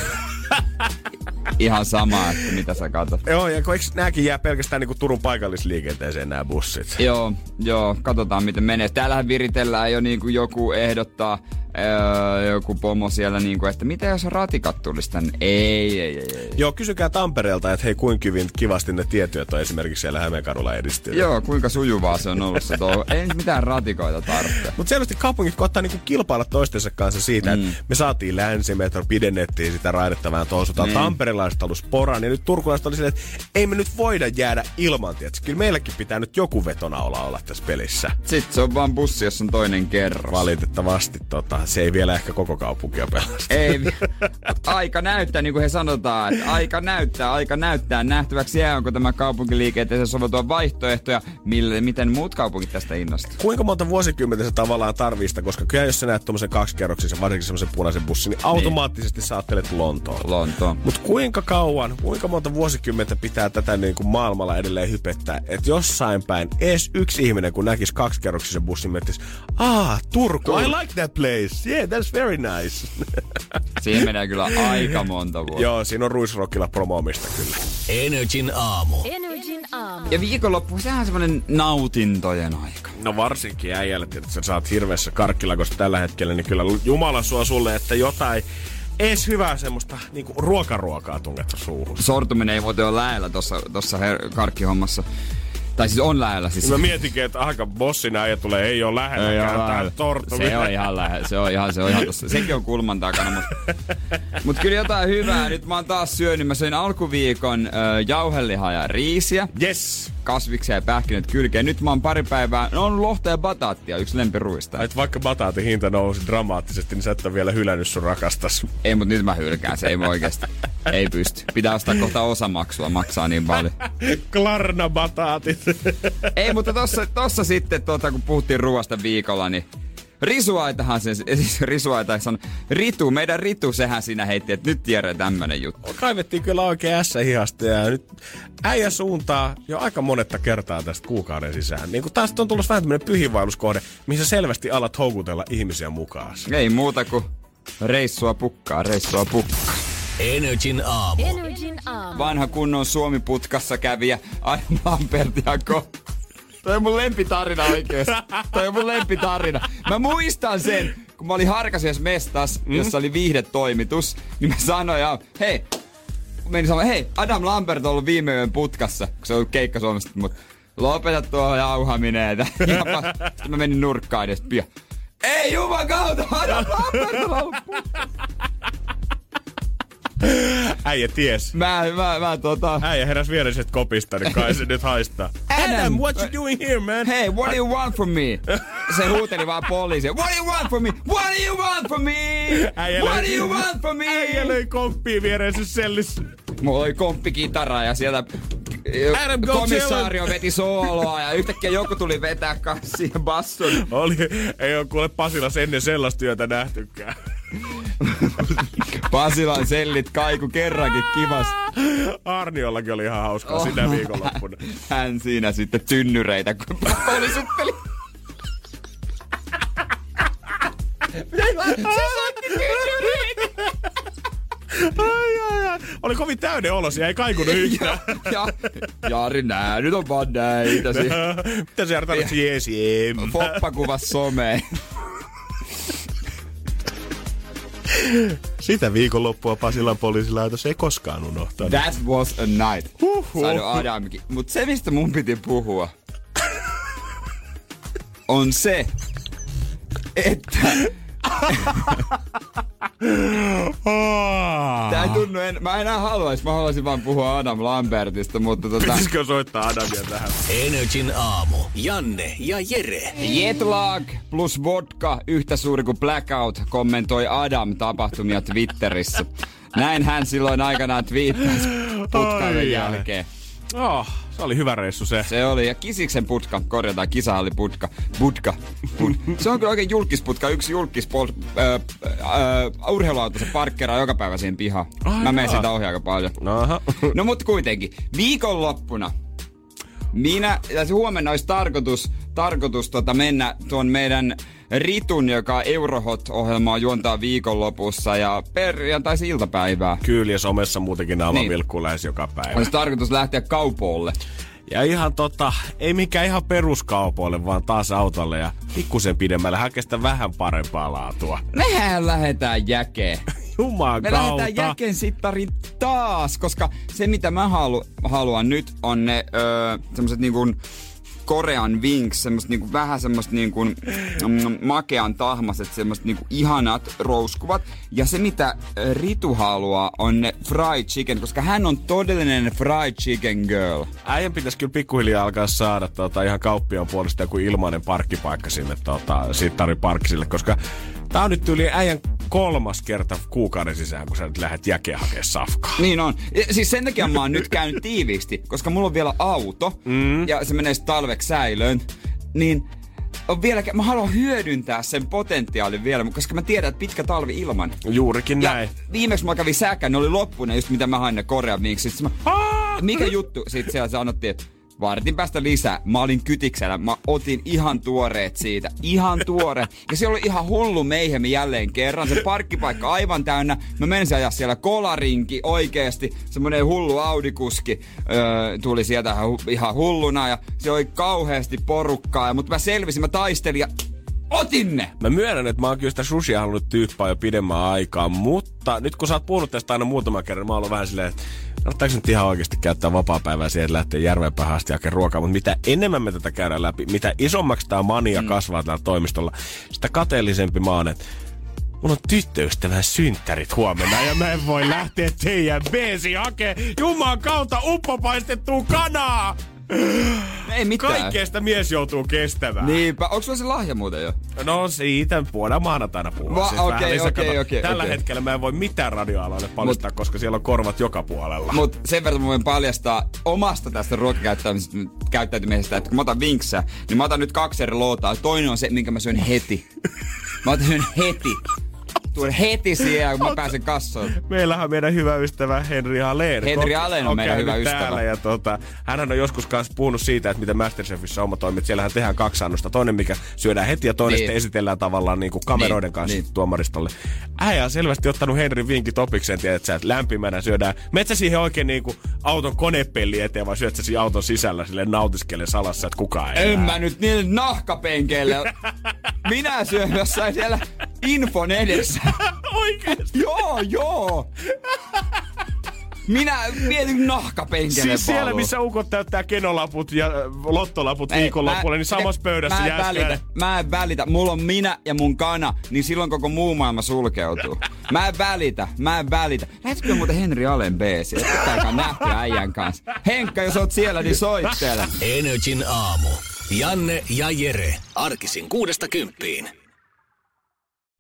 S3: ihan sama, että mitä sä katsot.
S4: Joo, ja kun eikö nääkin jää pelkästään niinku Turun paikallisliikenteeseen nämä bussit?
S3: Joo, joo, katsotaan miten menee. Täällähän viritellään jo niin kuin joku ehdottaa, öö, joku pomo siellä, niin kuin, että mitä jos ratikat tulisi tänne? Ei, ei, ei, ei.
S4: Joo, kysykää Tampereelta, että hei kuinka kivin, kivasti ne tietyöt on esimerkiksi siellä Hämeenkadulla edistynyt.
S3: Joo, kuinka sujuvaa se on ollut se touhu. Ei mitään ratikoita tarvitse.
S4: Mutta selvästi kaupungit koittaa niinku kilpailla toistensa kanssa siitä, mm. että me saatiin länsimetro, pidennettiin sitä raidetta vähän tuohon suuntaan.
S3: Niin.
S4: Tamperelaiset halus poran ja nyt turkulaiset oli silleen, että ei me nyt voida jäädä ilman, tietysti. Kyllä meilläkin pitää nyt joku vetonaula olla tässä pelissä.
S3: Sitten se on vaan bussi, jos on toinen kerros.
S4: Valitettavasti tota, se ei vielä ehkä koko kaupunkia pelasta.
S3: Ei, aika näyttää, niin kuin he sanotaan, että aika näyttää, aika näyttää. Nähtäväksi jää, onko tämä kaupunkiliikenteeseen soveltua vaihtoehtoja, mille, miten muut kaupungit tästä innostuu.
S4: Kuinka monta vuosikymmentä se tavallaan tarvii sitä, koska kyllä jos sä näet tuommoisen kaksikerroksisen, varsinkin semmoisen punaisen bussin, niin automaattisesti sä ajattelet Lontoon.
S3: Lontoon.
S4: Mutta kuinka kauan, kuinka monta vuosikymmentä pitää tätä niin kuin maailmalla edelleen hypettää, että jossain päin edes yksi ihminen, kun näkisi kaksikerroksisen bussin, miettisi, ah, Turku,
S3: Turku.
S4: I like that place, yeah, that's very nice.
S3: Siihen menee kyllä aika monta vuotta.
S4: Joo, siinä on Ruisrockilla promoomista kyllä.
S2: Energin aamu.
S7: Energin aamu.
S3: Ja viikonloppu, sehän on semmonen nautintojen aika.
S4: No varsinkin äijälle, että sä saat hirveässä karkkilakossa tällä hetkellä, niin kyllä Jumala suo sulle, että jotain ees hyvää semmoista niinku ruokaruokaa tungettu suuhun.
S3: Sortuminen ei muuten ole lähellä tossa, tossa her- karkkihommassa. Tai siis on lähellä. Siis
S4: Mä mietinkin, että aika bossin äijä tulee, ei ole lähelläkään tää torttuminen.
S3: Se on ihan lähellä. Se on ihan, se on ihan tossa. Sekin on kulman takana. Mutta mut kyllä jotain hyvää. Nyt mä oon taas syönyt. Mä söin alkuviikon ö, jauhelihaa ja riisiä.
S4: Yes!
S3: Kasviksia ja pähkinöt kylkeen. Nyt mä oon pari päivää. No on lohta ja bataattia. Yksi lempiruista.
S4: Et vaikka bataatin hinta nousi dramaattisesti, niin sä et ole vielä hylännyt sun rakastas.
S3: Ei, mutta nyt mä hylkään se. Ei mä oikeesti. Ei pysty. Pitää ostaa kohta osamaksua. Maksaa niin paljon.
S4: Klarna bataatit.
S3: Ei, mutta tossa, tossa sitten, tuota, kun puhuttiin ruoasta viikolla, niin Risuaitahan se, siis Risuaita sanoi, Ritu, meidän Ritu, sehän siinä heitti, että nyt tiedän tämmönen juttu.
S4: Kaivettiin kyllä oikein ässä hihasta ja nyt äijä suuntaa jo aika monetta kertaa tästä kuukauden sisään. Niin kun taas on tullut vähän tämmönen pyhiinvaelluskohde, missä selvästi alat houkutella ihmisiä mukaan.
S3: Ei muuta kuin reissua pukkaa, reissua pukkaa.
S2: Energin aamu.
S7: Energin aamu.
S3: Vanha kunnon Suomi-putkassa kävijä Aina Lampertia ko- Toi on mun lempitarina oikeesti. Toi on mun lempitarina. Mä muistan sen, kun mä olin Harkasias mestas, mm. jossa oli viihdetoimitus, niin mä sanoin, ja, hei, menin sanomaan, hei, Adam Lambert on ollut viime yön putkassa, kun se on ollut keikka Suomesta, mutta lopeta tuo jauhaminen. Ja sitten mä menin nurkkaan edes pian. Ei juman kautta, Adam Lambert on ollut putkassa.
S4: Äijä ties.
S3: Mä, mä, mä tota...
S4: Äijä heräs viereisestä kopista, niin kai se nyt haistaa. Adam, what you doing here, man?
S3: Hey, what do you want from me? Se huuteli vaan poliisia. What do you want from me? What do you want from me?
S4: Äijä
S3: What
S4: löi-
S3: do you want from me?
S4: Äijä löi komppia viereisessä sellissä.
S3: Mulla oli komppikitara ja sieltä
S4: Adam, go
S3: komissaario veti sooloa ja yhtäkkiä joku tuli vetää kanssa siihen basson.
S4: Oli, ei ole kuule Pasilas ennen sellaista työtä nähtykään.
S3: Pasilan sellit kaiku kerrankin kivas.
S4: Arniollakin oli ihan hauskaa sitä viikonloppuna.
S3: Hän siinä sitten tynnyreitä, kun polisuppeli. Se soitti tynnyreitä.
S4: Ai, ai, ai. Oli kovin täyden olo, siellä ei kaikunut yhtään.
S3: Ja, Jari, nää nyt on vaan näitä. Si-
S4: Mitä se Jari tarvitsi? Jees, jem.
S3: Foppa kuvas someen.
S4: Sitä viikonloppua Pasilan poliisilaitos ei koskaan unohtanut.
S3: That was a night.
S4: Huhhuh.
S3: Adamkin. Mut se, mistä mun piti puhua, on se, että tää ei tunnu en, mä enää haluais, mä haluaisin vaan puhua Adam Lambertista, mutta tota...
S4: Pitäisikö soittaa Adamia tähän?
S2: Energin aamu. Janne ja Jere.
S3: Jetlag plus vodka yhtä suuri kuin blackout kommentoi Adam tapahtumia Twitterissä. Näin hän silloin aikanaan twiittasi putkailun
S4: Ai, ai.
S3: jälkeen.
S4: Oh, se oli hyvä reissu se.
S3: Se oli, ja Kisiksen putka, korjataan, kisahalli putka, putka. Put. Se on kyllä oikein julkisputka, yksi julkispol, äh, äh, urheiluauto, se parkkeraa joka päivä siihen pihaan.
S4: Ai
S3: Mä menen
S4: jaa.
S3: siitä ohi aika paljon.
S4: Aha.
S3: No mut kuitenkin, viikonloppuna minä, ja se huomenna olisi tarkoitus, tarkoitus tota mennä tuon meidän Ritun, joka Eurohot-ohjelmaa juontaa viikonlopussa ja perjantaisin iltapäivää.
S4: Kyllä, ja somessa muutenkin naama
S3: Niin.
S4: vilkkuu lähes joka päivä.
S3: Olisi tarkoitus lähteä kaupoille.
S4: Ja ihan tota, ei mikään ihan peruskaupoille, vaan taas autolle ja pikkusen pidemmälle sitä vähän parempaa laatua.
S3: Mehän lähdetään jäkeen.
S4: Juman
S3: Me lähdetään jäken sittariin taas, koska se mitä mä halu, haluan nyt on ne öö, semmoset niinku Korean Wings, semmoset niinku vähän semmoset niinku mm, makean tahmaset, semmoset niinku ihanat rouskuvat. Ja se mitä Ritu haluaa on ne fried chicken, koska hän on todellinen fried chicken girl.
S4: Äijän pitäisi kyllä pikkuhiljaa alkaa saada tota, ihan kauppiaan puolesta joku ilmainen parkkipaikka sinne tota, Sittarin parkkisille, koska tää on nyt yli äijän kolmas kerta kuukauden sisään, kun sä nyt lähdet jäkeä hakea safkaa.
S3: Niin on. Ja Siis sen takia mä oon nyt käynyt tiiviisti, koska mulla on vielä auto mm. ja se menee talveksi säilöön. Niin on vielä, mä haluan hyödyntää sen potentiaalin vielä, koska mä tiedän, että pitkä talvi ilman.
S4: Juurikin
S3: Ja
S4: näin.
S3: viimeksi mä kävin säkään, ne oli loppuneet just mitä mä hain ne Korean mikä juttu? Sitten siellä sanottiin, että vartin päästä lisää. Mä olin kytiksellä. Mä otin ihan tuoreet siitä. Ihan tuore. Ja siellä oli ihan hullu meihemi jälleen kerran. Se parkkipaikka aivan täynnä. Mä menisin ajaa siellä kolarinki oikeesti. Semmonen hullu Audikuski öö, tuli sieltä ihan hulluna. Ja se oli kauheasti porukkaa. Mutta mä selvisin, mä taistelin ja otin ne.
S4: Mä myönnän, että mä oon kyllä sitä sushia halunnut tyyppää jo pidemmän aikaa, mutta nyt kun sä oot puhunut tästä aina muutaman kerran, mä oon ollut vähän silleen, että kannattaako nyt ihan oikeasti käyttää vapaa-päivää siihen, että lähtee järven päähän asti hakemaan ruokaa, mutta mitä enemmän me tätä käydään läpi, mitä isommaksi tämä mania mm. kasvaa täällä toimistolla, sitä kateellisempi mä oon, että Mulla on tyttöystävän synttärit huomenna ja mä en voi lähteä teidän beesi hakee Juman kautta uppopaistettua kanaa!
S3: Ei mitään.
S4: Kaikkea sitä mies joutuu kestämään.
S3: Niinpä. Onko sulla se lahja muuten jo?
S4: No siitä voidaan maanantaina puhua.
S3: Va-
S4: siis
S3: okei, okei, okei,
S4: Tällä
S3: okei.
S4: hetkellä mä en voi mitään radioaloille paljastaa, koska siellä on korvat joka puolella.
S3: Mutta sen verran mä voin paljastaa omasta tästä ruokakäyttäytymisestä, että kun mä otan vinksää, niin mä otan nyt kaksi eri lootaa. Toinen on se, minkä mä syön heti. Mä otan sen heti. Tuun heti siellä, kun mä pääsen kassoon.
S4: Meillähän on meidän hyvä ystävä Henri Haleen.
S3: Henri Haleen on meidän hyvä
S4: käynyt täällä
S3: ystävä.
S4: Ja tota, hän on joskus kanssa puhunut siitä, että miten Masterchefissä homma toimii. Siellähän tehdään kaksi annosta. Toinen, mikä syödään heti ja toinen
S3: Niin.
S4: sitten esitellään tavallaan niin kuin kameroiden
S3: Niin,
S4: kanssa
S3: niin.
S4: tuomaristolle. Äijä on selvästi ottanut Henrin vinkin topikseen, tiedät sä, että lämpimänä syödään. Metsä siihen oikein niin kuin auton konepelli eteen, vai syöt sä siinä auton sisällä sille nautiskele salassa, että kukaan ei
S3: En mä nyt niille nahkapenkeille. Minä syön jossain siellä infon edessä.
S4: Oikeesti?
S3: joo, joo. Minä mietin nahkapenkille
S4: Siis siellä,
S3: paluu.
S4: missä ukot täyttää kenolaput ja äh, lottolaput
S3: Ei, mä-
S4: niin samassa pöydässä
S3: mä en välitä, mä en välitä. Mulla on minä ja mun kana, niin silloin koko muu maailma sulkeutuu. Mä en välitä, mä en välitä. Lähetkö muuten Henri Allen BC? Pitääkään nähty äijän kanssa. Henkka, jos oot siellä, niin soittele.
S2: Energin aamu. Janne ja Jere. Arkisin kuudesta kymppiin.